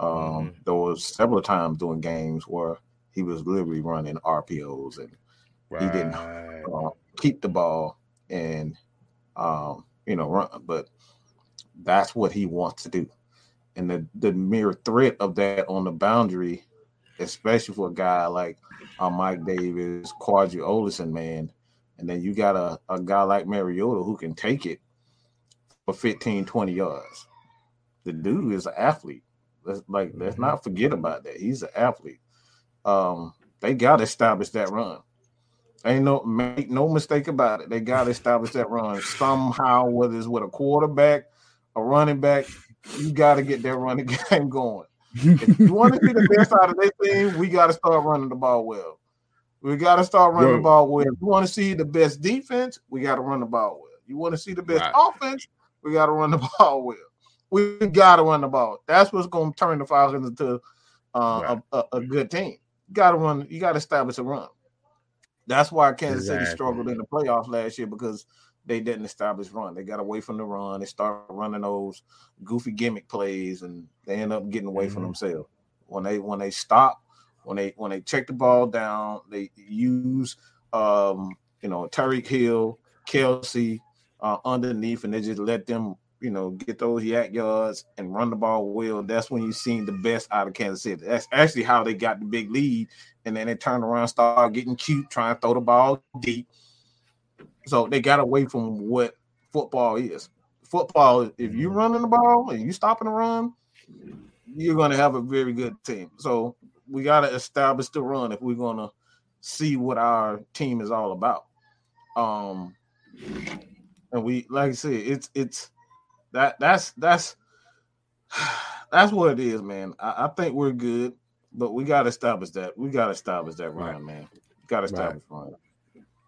Um, mm-hmm. There was several times during games where he was literally running RPOs and right. he didn't uh, keep the ball and um, you know run, but that's what he wants to do. And the the mere threat of that on the boundary, especially for a guy like uh, Mike Davis, Qadree Ollison, man, and then you got a, a guy like Mariota who can take it for 15, 20 yards. The dude is an athlete. Let's like let's mm-hmm. not forget about that. He's an athlete. Um, they gotta establish that run. Ain't no make no mistake about it. They gotta establish that run somehow, whether it's with a quarterback, a running back, you gotta get that running game going. if you want to see the best out of this team, we gotta start running the ball well. We gotta start running the ball well. If you want to see the best defense, we gotta run the ball well. You want to see the best right. offense, we gotta run the ball well. We gotta run the ball. That's what's gonna turn the Falcons into uh, right. a, a, a good team got to run. You got to establish a run. That's why Kansas exactly. City struggled in the playoffs last year because they didn't establish run. They got away from the run. They started running those goofy gimmick plays, and they end up getting away mm-hmm. from themselves. When they when they stop, when they when they check the ball down, they use um, you know Tyreek Hill, Kelce uh, underneath, and they just let them you know, get those YAC yards and run the ball well, that's when you've seen the best out of Kansas City. That's actually how they got the big lead. And then they turned around, started getting cute, trying to throw the ball deep. So they got away from what football is. Football, if you're running the ball and you stopping the run, you're going to have a very good team. So we got to establish the run if we're going to see what our team is all about. Um, and we, like I said, it's it's that that's that's that's what it is, man. I, I think we're good, but we got to establish that. We got to establish that run, right. man. Got to establish right. run.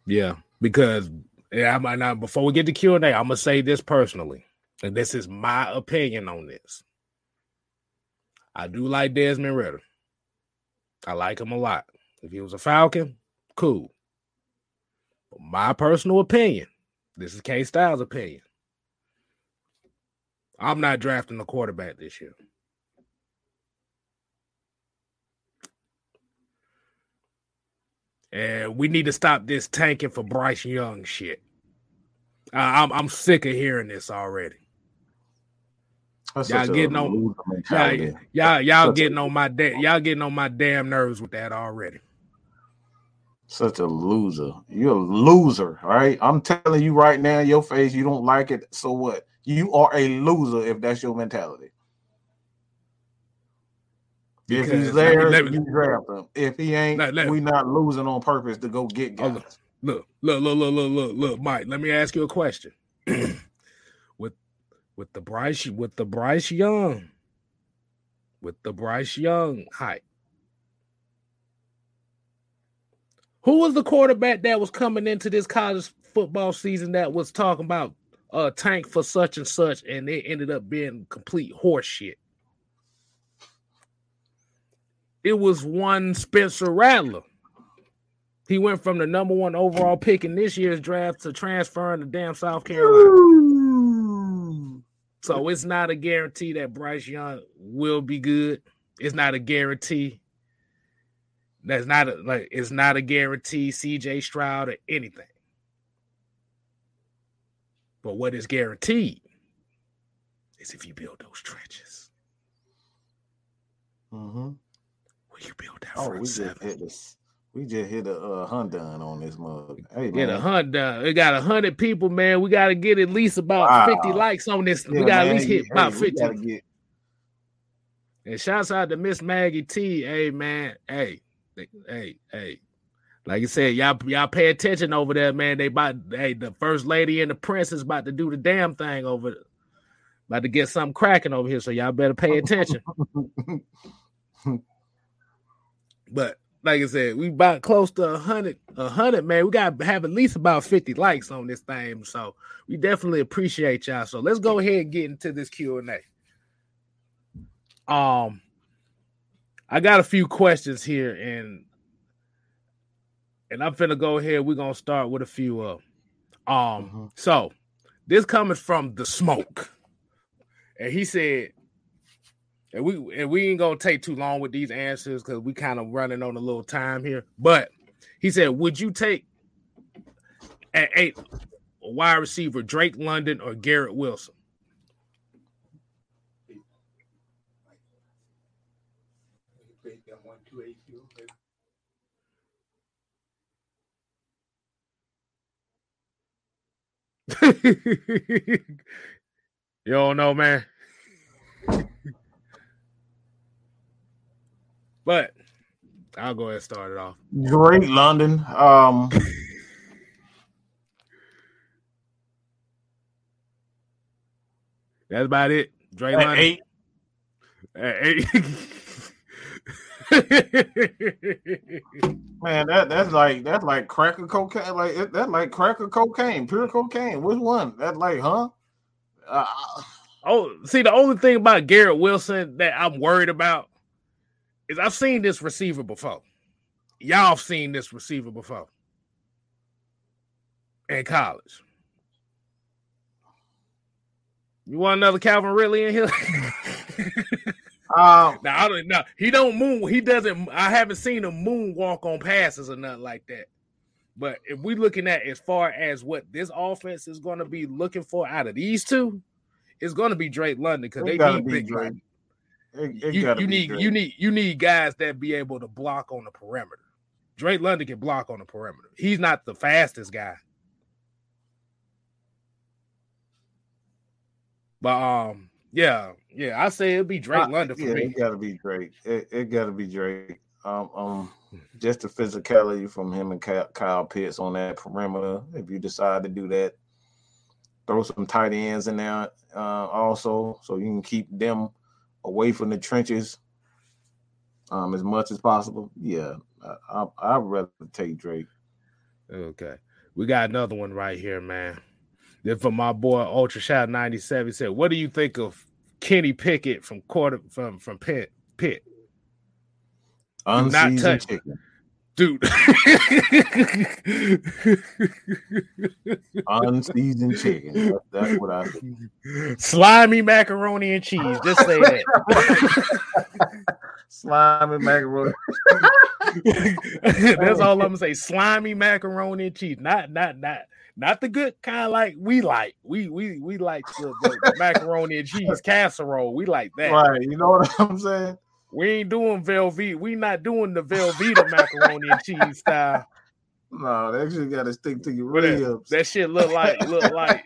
Yeah, because yeah, I might not. Before we get to Q and A, I'm gonna say this personally, and this is my opinion on this. I do like Desmond Ridder. I like him a lot. If he was a Falcon, cool. But my personal opinion, this is K Styles' opinion. I'm not drafting a quarterback this year. And we need to stop this tanking for Bryce Young shit. Uh, I'm I'm sick of hearing this already. That's y'all getting on y'all, y'all, y'all getting on my da- y'all getting on my damn nerves with that already. Such a loser. You're a loser, right? I'm telling you right now, your face, you don't like it. So what? you are a loser if that's your mentality. Because if he's there, let me, you draft him. If he ain't, we not losing on purpose to go get guys. Look, look, look, look, look, look, look, Mike. Let me ask you a question. with with the Bryce, with the Bryce Young, with the Bryce Young hype. Who was the quarterback that was coming into this college football season that was talking about uh tank for such and such, and it ended up being complete horseshit. It was one Spencer Rattler. He went from the number one overall pick in this year's draft to transferring to damn South Carolina. So it's not a guarantee that Bryce Young will be good. It's not a guarantee. That's not a, like it's not a guarantee. CJ Stroud or anything. But what is guaranteed is if you build those trenches. Mm-hmm. Will you build that oh, front seven? We just hit a uh, hunt done on this mug. Hey, Get man. a hunt done. We got a hundred people, man. We got to get at least about Wow. 50 likes on this. we got to at least hit hey, about 50. get- And shouts out to Miss Maggie T. Hey man, hey, hey, hey. Like I said, y'all y'all pay attention over there, man. They about hey, the first lady and the prince is about to do the damn thing over there. About to get something cracking over here, so y'all better pay attention. but like I said, we about close to a hundred, a hundred, man. We got to have at least about 50 likes on this thing. So we definitely appreciate y'all. So let's go ahead and get into this Q&A. Um, I got a few questions here, and and I'm finna go ahead. We're gonna start with a few of. Um, Mhm. so this coming from the smoke, and he said, and we and we ain't gonna take too long with these answers because we kind of running on a little time here. But he said, would you take at eight a wide receiver Drake London or Garrett Wilson? you don't know, man. But I'll go ahead and start it off. Drake London. Um, That's about it. Dre at London. eight. At eight. Man, that that's like that's like cracker cocaine. Like it- that's like cracker cocaine, pure cocaine. Which one? That's like, huh? Uh, oh, see, the only thing about Garrett Wilson that I'm worried about is I've seen this receiver before. Y'all have seen this receiver before in college. You want another Calvin Ridley in here? um, now I don't know. He don't moon. He doesn't. I haven't seen him moonwalk on passes or nothing like that. But if we're looking at as far as what this offense is going to be looking for out of these two, it's going to be Drake London because they need be big Drake. It, it You, you need Drake. you need you need guys that be able to block on the perimeter. Drake London can block on the perimeter. He's not the fastest guy. But um, yeah, yeah, I say it'd be Drake Uh, London for yeah, me. It gotta be Drake. It, it gotta be Drake. Um, um, just the physicality from him and Kyle, Kyle Pitts on that perimeter. If you decide to do that, throw some tight ends in there uh, also, so you can keep them away from the trenches um, as much as possible. Yeah, I, I, I'd rather take Drake. Okay. We got another one right here, man. Then from my boy Ultra Shot 97 said, What do you think of Kenny Pickett from quarter from from Pitt? Pitt? not Unseasoned touch- chicken. Dude. Unseasoned chicken. That- that's what I think. Slimy macaroni and cheese. Just say that. Slimy macaroni. That's all I'm gonna say. Slimy macaroni and cheese. Not not not not the good kind like we like. We we we like the, the macaroni and cheese casserole. We like that. Right. You know what I'm saying? We ain't doing Velveeta. We not doing the Velveeta macaroni and cheese style. No, they just got to stick to your What that- ribs. That shit look like look like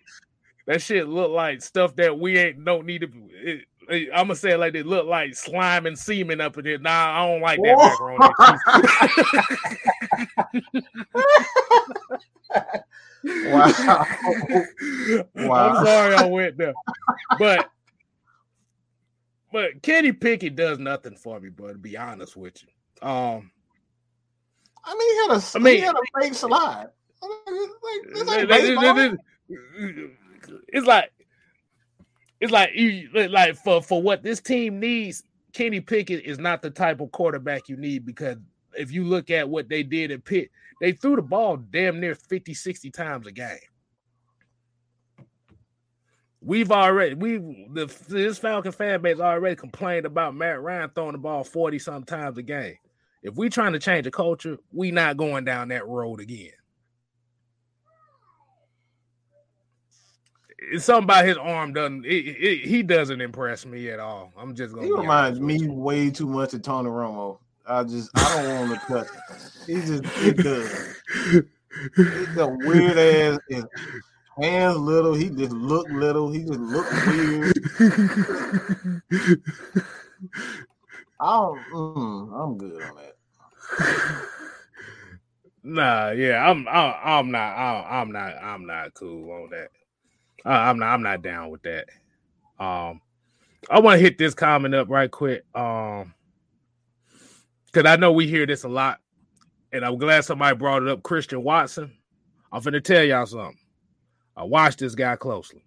that shit look like stuff that we ain't don't need to. It, it- I'm gonna say it like they look like slime and semen up in here. Nah, I don't like that macaroni wow. Wow. I'm sorry I went there, but but Kenny Pickett does nothing for me, bro. To be honest with you, um, I mean, he had a, I mean- he had a fake slide. I like, this ain't They- they- baseball. they- they- it's like it's like you like for for what this team needs kenny pickett is not the type of quarterback you need because if you look at what they did at pitt they threw the ball damn near 50 60 times a game we've already we the this falcon fan base already complained about matt ryan throwing the ball 40 sometimes a game if we trying to change the culture we not going down that road again it's something about his arm doesn't it, it, he doesn't impress me at all. I'm just gonna He be reminds me you. way too much of Tony Romo. I just I don't want to touch him. He just it does. He's a weird ass his hands little. He just look little. He just look weird. I don't. Mm, I'm good on that. Nah, yeah, I'm, I'm, I'm not, I'm not, I'm not cool on that. I'm not, I'm not down with that. Um, I want to hit this comment up right quick. Um, because I know we hear this a lot, and I'm glad somebody brought it up. Christian Watson. I'm gonna tell y'all something. I watched this guy closely.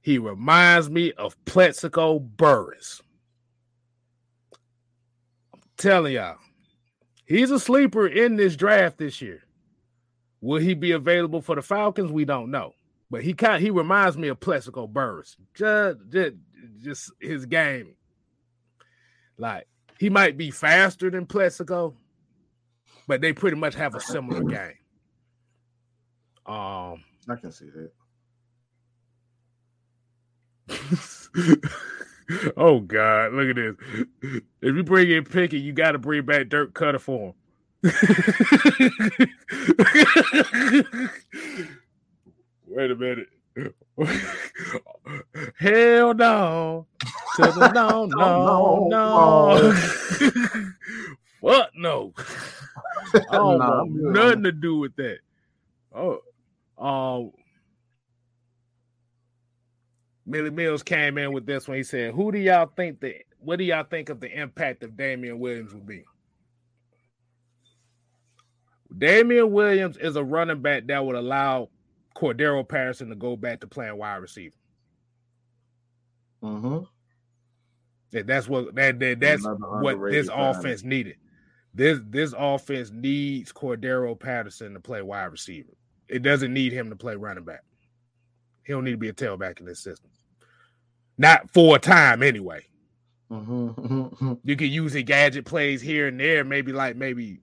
He reminds me of Plaxico Burress. I'm telling y'all, he's a sleeper in this draft this year. Will he be available for the Falcons? We don't know. But he kind he reminds me of Plaxico Burress. Just, just, just his game. Like he might be faster than Plaxico, but they pretty much have a similar game. Um, I can see that. oh God, look at this. If you bring in Pickett, you got to bring back Dirk Koetter for him. Wait a minute. Hell no. To the no, no, no. Fuck no. I don't Nah, want I'm good on nothing to do with that. Oh, um, Millie Mills came in with this one. He said, "Who do y'all think that? What do y'all think of the impact of Damien Williams will be?" Damien Williams is a running back that would allow Cordarrelle Patterson to go back to playing wide receiver. Mm-hmm. That- That's what that, that that's what this offense needed. This this offense needs Cordarrelle Patterson to play wide receiver. It doesn't need him to play running back. He don't need to be a tailback in this system. Not for a time anyway. Mm-hmm. You can use the gadget plays here and there, maybe like maybe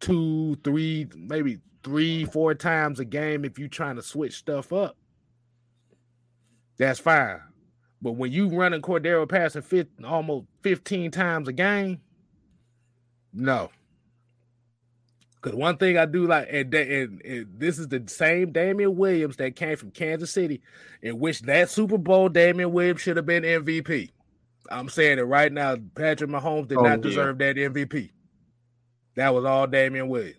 two, three, maybe three, four times a game if you're trying to switch stuff up. That's fine. But when you running Cordero passing fit almost 15 times a game, no. Because one thing I do like, and, and, and this is the same Damien Williams that came from Kansas City, in which that Super Bowl Damien Williams should have been MVP. I'm saying it right now. Patrick Mahomes did Oh, not yeah. deserve that MVP. That was all Damien Williams.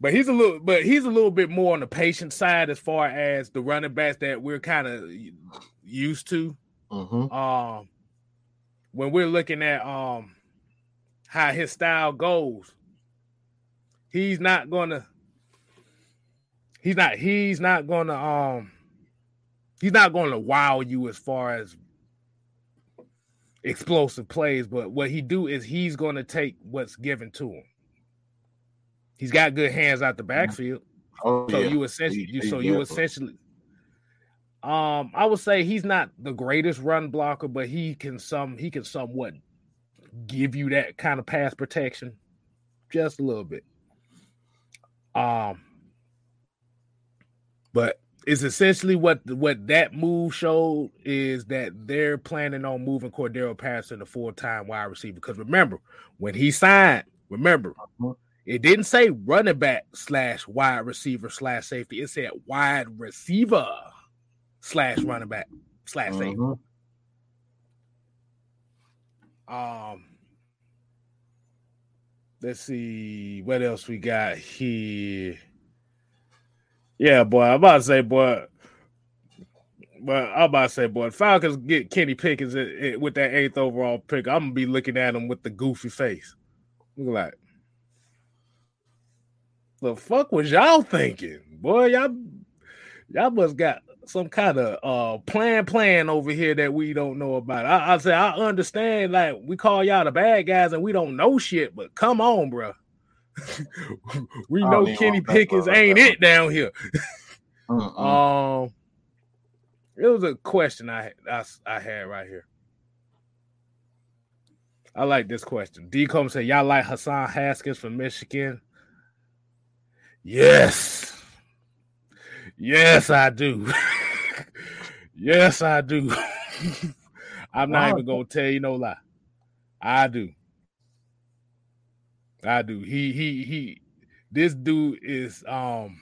But he's a little, but he's a little bit more on the patient side as far as the running backs that we're kind of used to. Mm-hmm. Um, when we're looking at um how his style goes, he's not gonna. He's not. He's not gonna. Um, he's not gonna wow you as far as explosive plays. But what he do is he's gonna take what's given to him. He's got good hands out the backfield. Oh, So yeah. you essentially, He- you he so you essentially, um, I would say he's not the greatest run blocker, but he can some he can somewhat give you that kind of pass protection, just a little bit. Um, but it's essentially what what that move showed is that they're planning on moving Cordarrelle Patterson to full time wide receiver. Because remember, when he signed, remember Mhm. it didn't say running back slash wide receiver slash safety. It said wide receiver slash running back slash safety. Um, let's see what else we got here. Yeah, boy, I'm about to say, boy. But I'm about to say, boy, Falcons get Kenny Pickens with that eighth overall pick. I'm gonna be looking at him with the goofy face. Look like, the fuck was y'all thinking, boy? Y'all, y'all must got some kind of uh plan plan over here that we don't know about. I, I say I understand, like we call y'all the bad guys and we don't know shit, but come on, bro. we know Kenny Pickens ain't it down here. Um, it was a question I, I I had right here. I like this question. D. Combs said, "Y'all like Hassan Haskins from Michigan?" Yes, yes, I do. yes, I do. I'm not even gonna tell you no lie. I do. I do. He he he. This dude is um.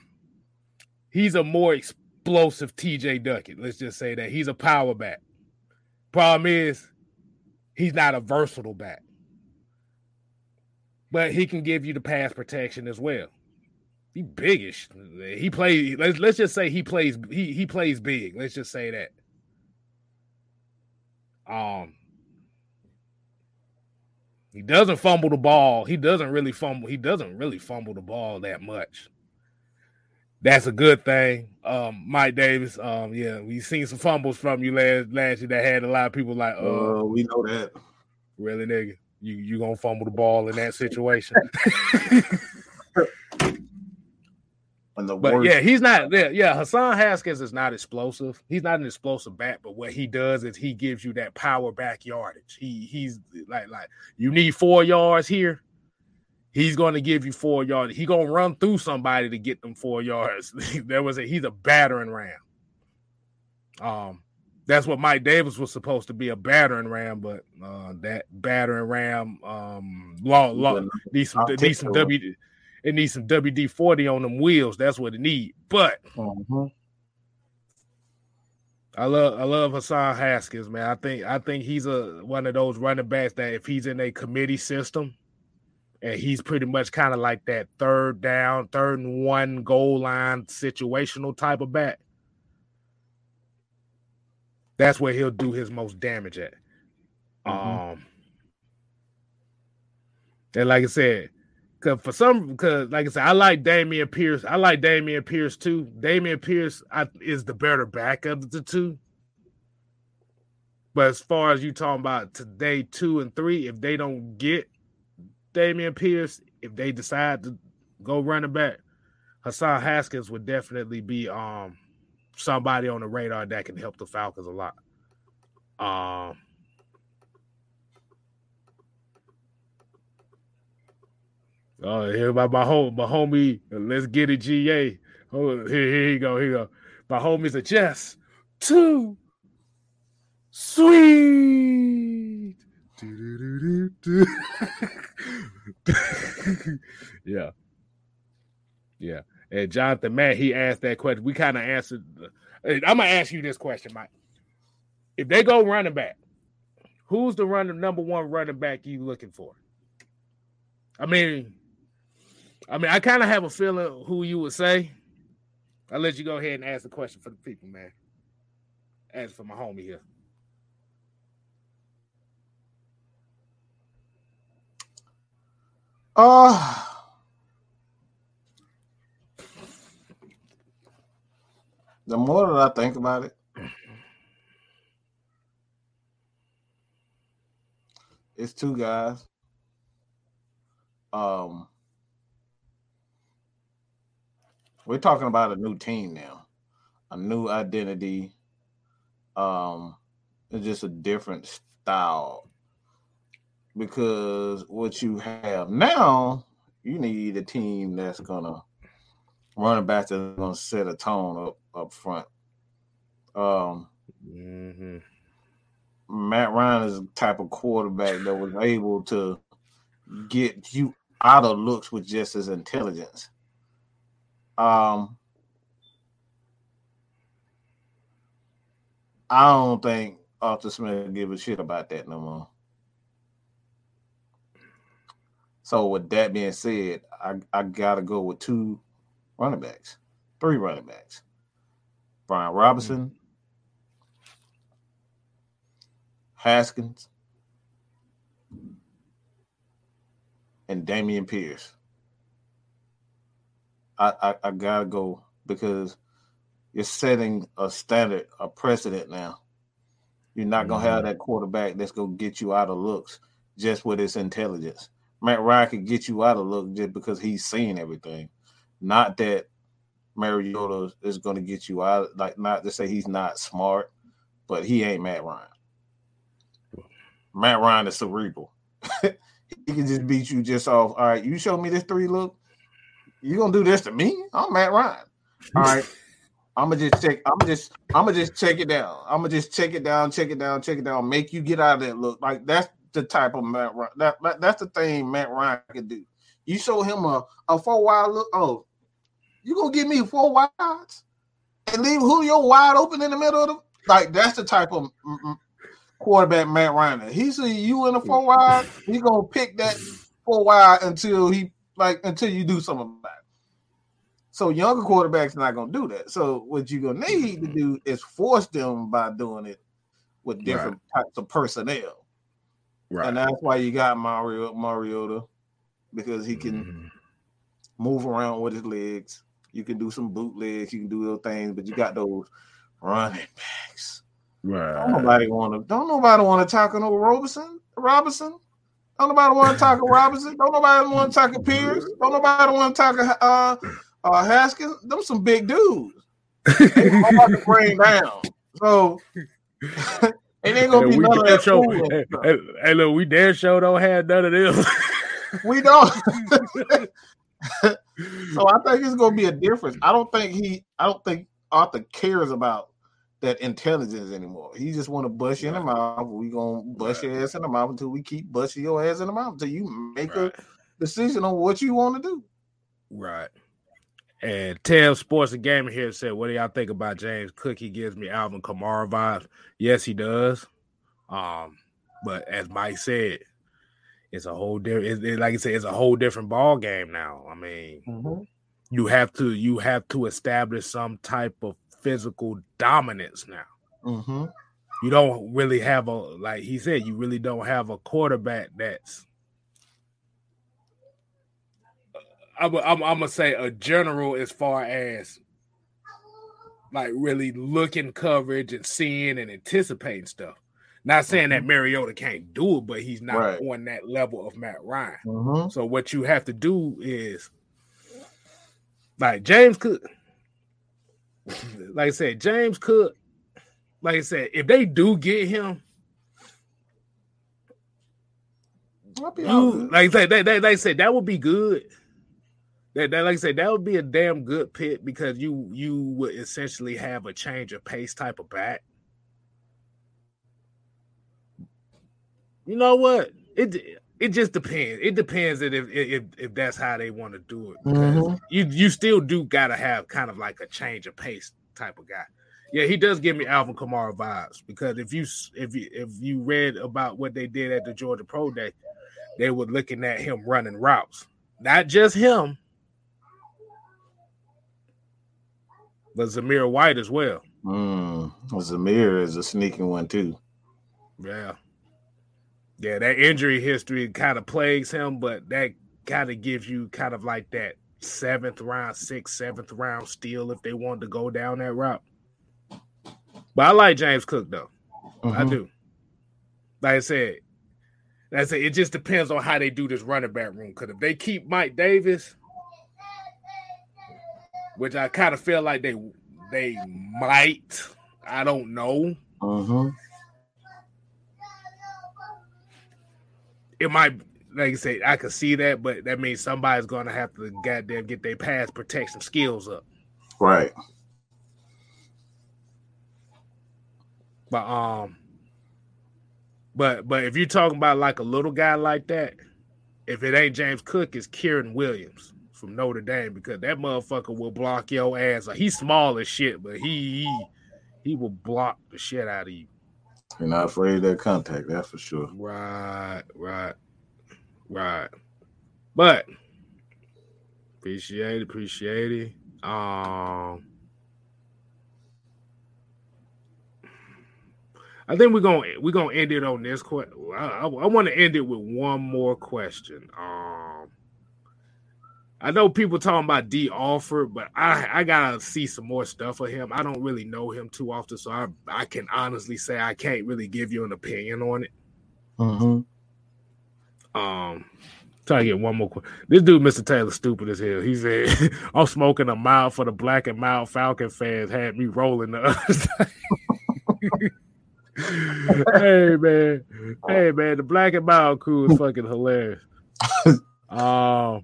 He's a more explosive TJ Duckett. Let's just say that he's a power back. Problem is, he's not a versatile back, but he can give you the pass protection as well. He biggish. He plays. Let's let's just say he plays. He he plays big. Let's just say that. Um, he doesn't fumble the ball. He doesn't really fumble. He doesn't really fumble the ball that much. That's a good thing. Um, Mike Davis. Um, yeah, we seen some fumbles from you last last year that had a lot of people like, oh, uh, we know that. Really, nigga, you you gonna fumble the ball in that situation? And the but worst. yeah, he's not yeah, yeah. Hassan Haskins is not explosive. He's not an explosive bat, but what he does is he gives you that power back yardage. He he's like like you need four yards here. He's going to give you four yards. He gonna run through somebody to get them four yards. there was a he's a battering ram. Um, that's what Mike Davis was supposed to be a battering ram, but uh, that battering ram um law law some needs some W it needs some WD 40 on them wheels. That's what it need. But Mhm. I love I love Hassan Haskins, man. I think I think he's a one of those running backs that if he's in a committee system and he's pretty much kind of like that third down, third and one goal line situational type of back. That's where he'll do his most damage at. Mhm. Um and like I said, cause for some because like I said, I like Dameon Pierce. I like Dameon Pierce too. Dameon Pierce I, is the better back of the two. But as far as you talking about today, two and three, if they don't get Dameon Pierce, if they decide to go running back, Hassan Haskins would definitely be um somebody on the radar that can help the Falcons a lot. Um Oh, here about my home, my homie. Let's get it, GA. Oh, here, here you go, here you go. My homies are just too sweet. Yeah, yeah. And Jonathan Matt, he asked that question. We kind of answered. I'm gonna ask you this question, Mike. If they go running back, who's the running number one running back you looking for? I mean, I mean, I kind of have a feeling who you would say. I'll let you go ahead and ask the question for the people, man. Ask for my homie here. Uh the more that I think about it, it's two guys. Um, we're talking about a new team now, a new identity. Um, it's just a different style because what you have now, you need a team that's gonna running back that's gonna set a tone up up front. Um, Mm-hmm. Matt Ryan is the type of quarterback that was able to get you out of looks with just his intelligence. Um, I don't think Arthur Smith give a shit about that no more. So with that being said, I, I gotta go with two running backs, three running backs. Brian Robinson, Haskins, and Dameon Pierce. I, I, I gotta go because you're setting a standard, a precedent now. You're not gonna have mm-hmm. that quarterback that's gonna get you out of looks just with his intelligence. Matt Ryan can get you out of look just because he's seeing everything. Not that Mariota is gonna get you out, like not to say he's not smart, but he ain't Matt Ryan. Matt Ryan is cerebral. he can just beat you just off. All right, you show me this three look. You gonna do this to me? I'm Matt Ryan. All right. I'm gonna just check. I'm gonna just. I'm gonna just check it down. I'm gonna just check it down, check it down, check it down. Make you get out of that look. Like that's the type of Matt. Ryan, that, that that's the thing Matt Ryan can do. You show him a a four wide look. Oh, you gonna give me four wides and leave Julio wide open in the middle of the like? That's the type of quarterback Matt Ryan. He see you in a four wide. He gonna pick that four wide until he like until you do something about it. So younger quarterbacks not gonna do that. So what you're gonna need to do is force them by doing it with different right. types of personnel. Right. And that's why you got Mario Mariota because he can mm-hmm. move around with his legs. You can do some bootlegs, you can do those things, but you got those running backs. Right. Don't nobody want to. Don't nobody want to talk no Robinson. Robinson. Don't nobody want to talk to Robinson. Don't nobody want to talk to Pierce. Don't nobody want to talk to uh, uh, Haskins, them some big dudes. hard to bring down. So it ain't gonna be none of that. Show, hey, hey, hey, look, we damn show don't have none of them. we don't. so I think it's gonna be a difference. I don't think he. I don't think Arthur cares about that intelligence anymore. He just want to bust you in the mouth. We gonna bust right. your ass in the mouth until we keep busting your ass in the mouth until you make right. a decision on what you want to do. Right. And Tail Sports and Gaming here said, "What do y'all think about James Cook? He gives me Alvin Kamara vibes. Yes, he does. Um, but as Mike said, it's a whole different. It, like I said, it's a whole different ball game now. I mean, mm-hmm. you have to you have to establish some type of physical dominance now. Mm-hmm. You don't really have a like he said. You really don't have a quarterback that's I'm, I'm, I'm gonna say a general as far as like really looking coverage and seeing and anticipating stuff. Not saying that mm-hmm. Mariota can't do it, but he's not right. on that level of Matt Ryan. Mm-hmm. So what you have to do is like James Cook. Like I said, James Cook. Like I said, if they do get him, you, like I said, they, they, they said that would be good. That, that, like I said, that would be a damn good pit because you you would essentially have a change of pace type of bat. You know what? It it just depends. It depends if if if that's how they want to do it. Mm-hmm. You you still do gotta have kind of like a change of pace type of guy. Yeah, he does give me Alvin Kamara vibes because if you if you if you read about what they did at the Georgia Pro Day, they were looking at him running routes, not just him, but Zamir White as well. Mm, Zamir is a sneaking one too. Yeah. Yeah, that injury history kind of plagues him, but that kind of gives you kind of like that seventh round, sixth, seventh round steal if they wanted to go down that route. But I like James Cook though. Mm-hmm. I do. Like I said, that's it. It just depends on how they do this running back room. Because if they keep Mike Davis, which I kind of feel like they they might. I don't know. Uh-huh. It might, like I say, I could see that, but that means somebody's gonna have to goddamn get their pass protection skills up. Right. But um, but but if you're talking about like a little guy like that, if it ain't James Cook, it's Kyren Williams from Notre Dame because that motherfucker will block your ass. Like he's small as shit, but he he, he will block the shit out of you. You're not afraid of that contact, that's for sure. Right, right, right. But appreciate it, appreciate it. Um I think we're gonna we're gonna end it on this question. I, I, I want to end it with one more question. Um I know people talking about Dee Alford, but I I gotta see some more stuff of him. I don't really know him too often, so I I can honestly say I can't really give you an opinion on it. Mm-hmm. Um, try to get one more. This dude, Mr. Taylor, stupid as hell. He said, "I'm smoking a mile for the black and mild Falcon fans." Had me rolling the other side. hey man, hey man, the black and mild crew is fucking hilarious. Um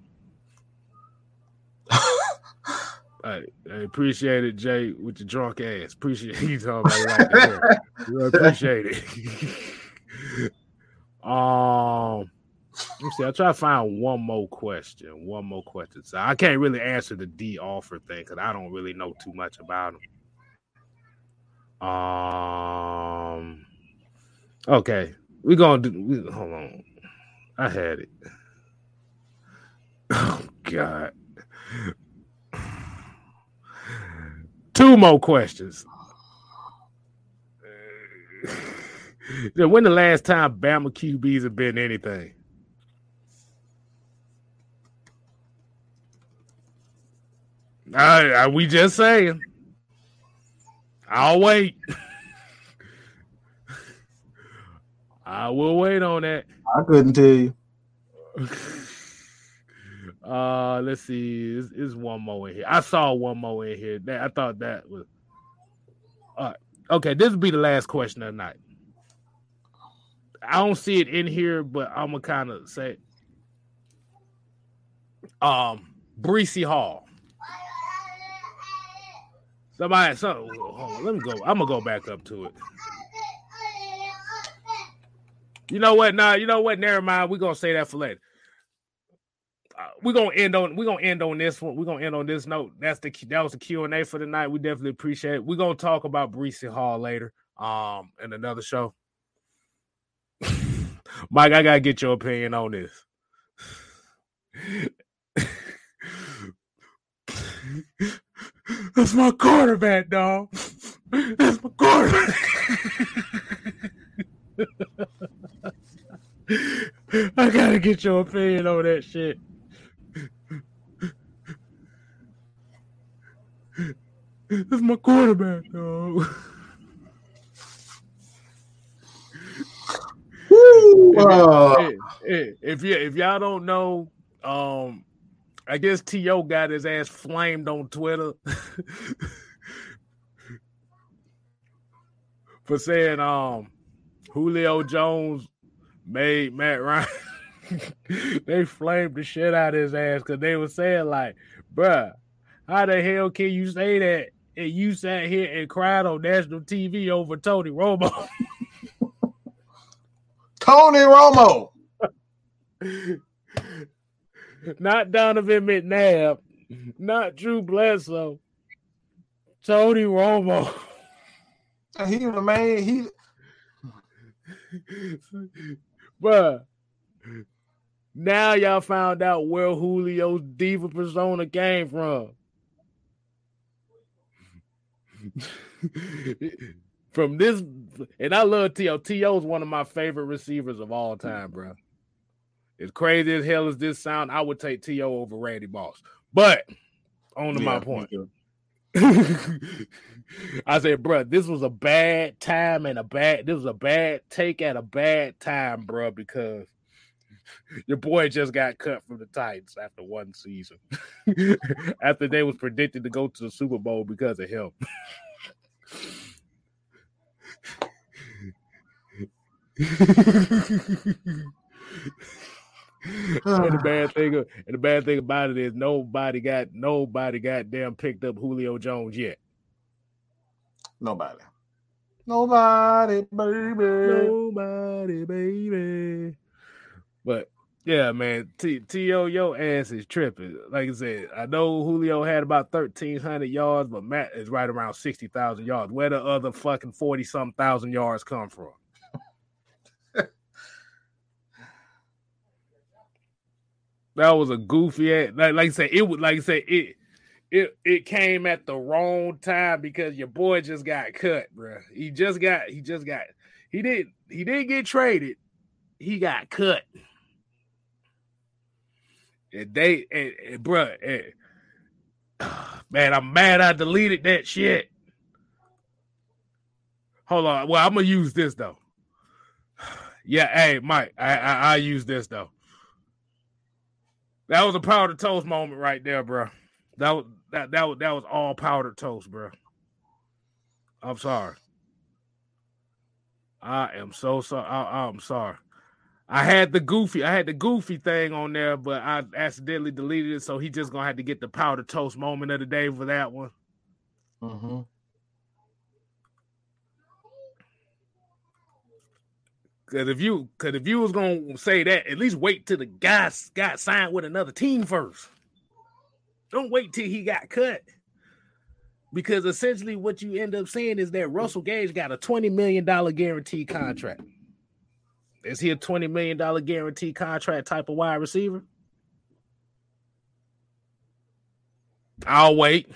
I, I appreciate it, Jay, with your drunk ass. Appreciate you talking about right there. appreciate it. um, let me see. I'll try to find one more question. One more question. So I can't really answer the D offer thing because I don't really know too much about him. Um. Okay, we're gonna do. We, hold on. I had it. Oh God. Two more questions. when the last time Bama QBs have been anything? I, I, we just saying. I'll wait. I will wait on that. I couldn't tell you. Uh, let's see. Is is one more in here? I saw one more in here. That I thought that was. All right. Okay, this will be the last question of the night. I don't see it in here, but I'm gonna kind of say, um, Breece Hall. Somebody, so hold on, let me go. I'm gonna go back up to it. You know what? Nah, you know what? Never mind. We're gonna say that for later. We're gonna end on we're gonna end on this one. We're gonna end on this note. That's the that was the Q and A for the night. We definitely appreciate it. We're gonna talk about Breece Hall later, um, in another show. Mike, I gotta get your opinion on this. That's my quarterback, dog. That's my quarterback. I gotta get your opinion on that shit. That's my quarterback, dog. Woo, if, if, you if y'all don't know, um, I guess T.O. got his ass flamed on Twitter for saying um Julio Jones made Matt Ryan. they flamed the shit out of his ass because they were saying like, bruh, how the hell can you say that and you sat here and cried on national TV over Tony Romo. Tony Romo. not Donovan McNabb, not Drew Bledsoe, Tony Romo. He was the man. He, bruh. Now y'all found out where Julio's diva persona came from. From this, and I love T.O. T.O. is one of my favorite receivers of all time, bro. As crazy as hell as this sound, I would take T.O. over Randy Moss. But on to yeah, my point. I said, bro, this was a bad time and a bad. This was a bad take at a bad time, bro, because your boy just got cut from the Titans after one season. after they was predicted to go to the Super Bowl because of him. and the bad thing, and the bad thing about it is nobody got nobody got damn picked up Julio Jones yet. Nobody. Nobody, baby. Nobody, baby. But yeah, man, T T.O. your ass is tripping. Like I said, I know Julio had about thirteen hundred yards, but Matt is right around sixty thousand yards. Where the other fucking forty some thousand yards come from? that was a goofy ass. Like, like I said, it was like I said it. It, it came at the wrong time because your boy just got cut, bro. He just got he just got he didn't he didn't get traded. He got cut. They, and, and bruh, and, man, I'm mad I deleted that shit. Hold on. Well, I'm gonna use this though. Yeah, hey, Mike, I, I I use this though. That was a powdered toast moment right there, bro. That was that that was that was all powdered toast, bro. I'm sorry. I am so sorry. I'm sorry. I had the goofy, I had the goofy thing on there, but I accidentally deleted it. So he just gonna have to get the powder toast moment of the day for that one. Mm-hmm. Cause if you, cause if you was gonna say that, at least wait till the guy got signed with another team first. Don't wait till he got cut. Because essentially, what you end up saying is that Russell Gage got a twenty million dollar guarantee contract. Is he a $20 million guarantee contract type of wide receiver? I'll wait.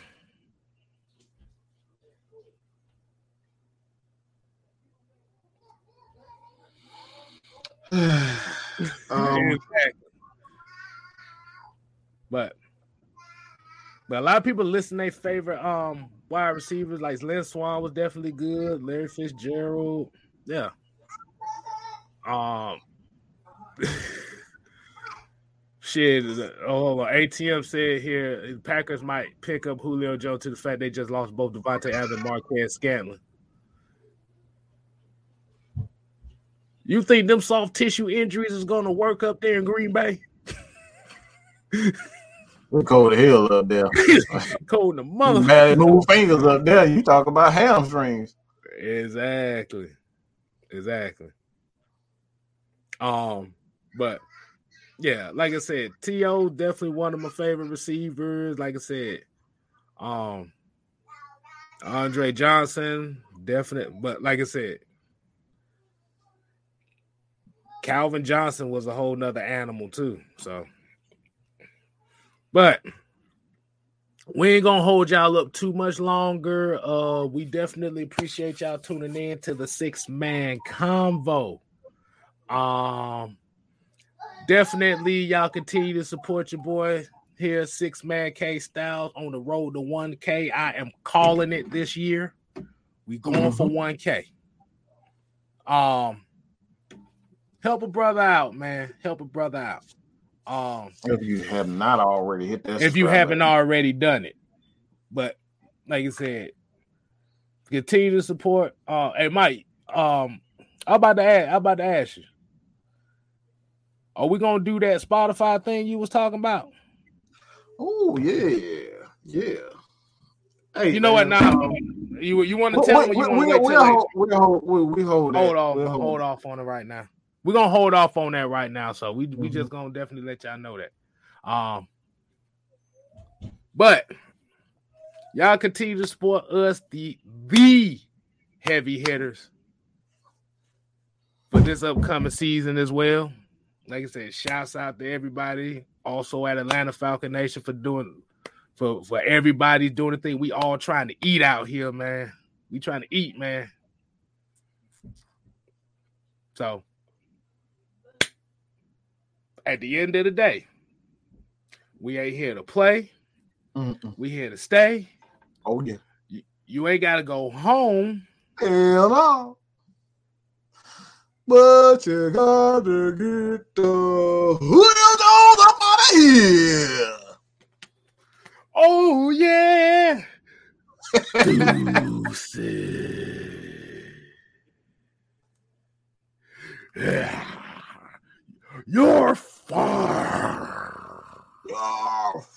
um, but but a lot of people listen their favorite um wide receivers like Lynn Swann was definitely good, Larry Fitzgerald. Yeah. Um, shit. Oh, ATM said here Packers might pick up Julio Jones to the fact they just lost both Davante Adams and Marquez Scantling. You think them soft tissue injuries is going to work up there in Green Bay? we cold the hell up there. cold the mother. Mad move fingers up there. You talk about hamstrings. Exactly. Exactly. Um, but yeah, like I said, T.O. definitely one of my favorite receivers. Like I said, um, Andre Johnson, definite, but like I said, Calvin Johnson was a whole nother animal too. So, but we ain't gonna hold y'all up too much longer. Uh, we definitely appreciate y'all tuning in to the six man convo. Um, definitely y'all continue to support your boy here, six man K Styles on the road to 1K. I am calling it this year. We going mm-hmm. for 1K. Um, help a brother out, man. Help a brother out. Um, if you have not already hit that, if you haven't button. already done it, but like I said, continue to support. Uh, hey Mike, um, I'm about to ask, I'm about to ask you. Are we gonna do that Spotify thing you was talking about? Oh yeah, yeah. Hey, you know man, what? Now you you want to tell me? You we, we, we, hold, we, hold, we, we hold, hold off, we'll hold, hold off on it right now. We're gonna hold off on that right now. So we mm-hmm. we just gonna definitely let y'all know that. Um, but y'all continue to support us, the the heavy hitters, for this upcoming season as well like I said, shouts out to everybody. Also at Atlanta Falcon Nation for doing for for everybody doing the thing. We all trying to eat out here, man. We trying to eat, man. So at the end of the day, we ain't here to play. Mm-mm. We here to stay. Oh yeah. You, you ain't gotta go home. Hell no. But you gotta get the wheels up out of here. Oh yeah. yeah. You're far. You're far.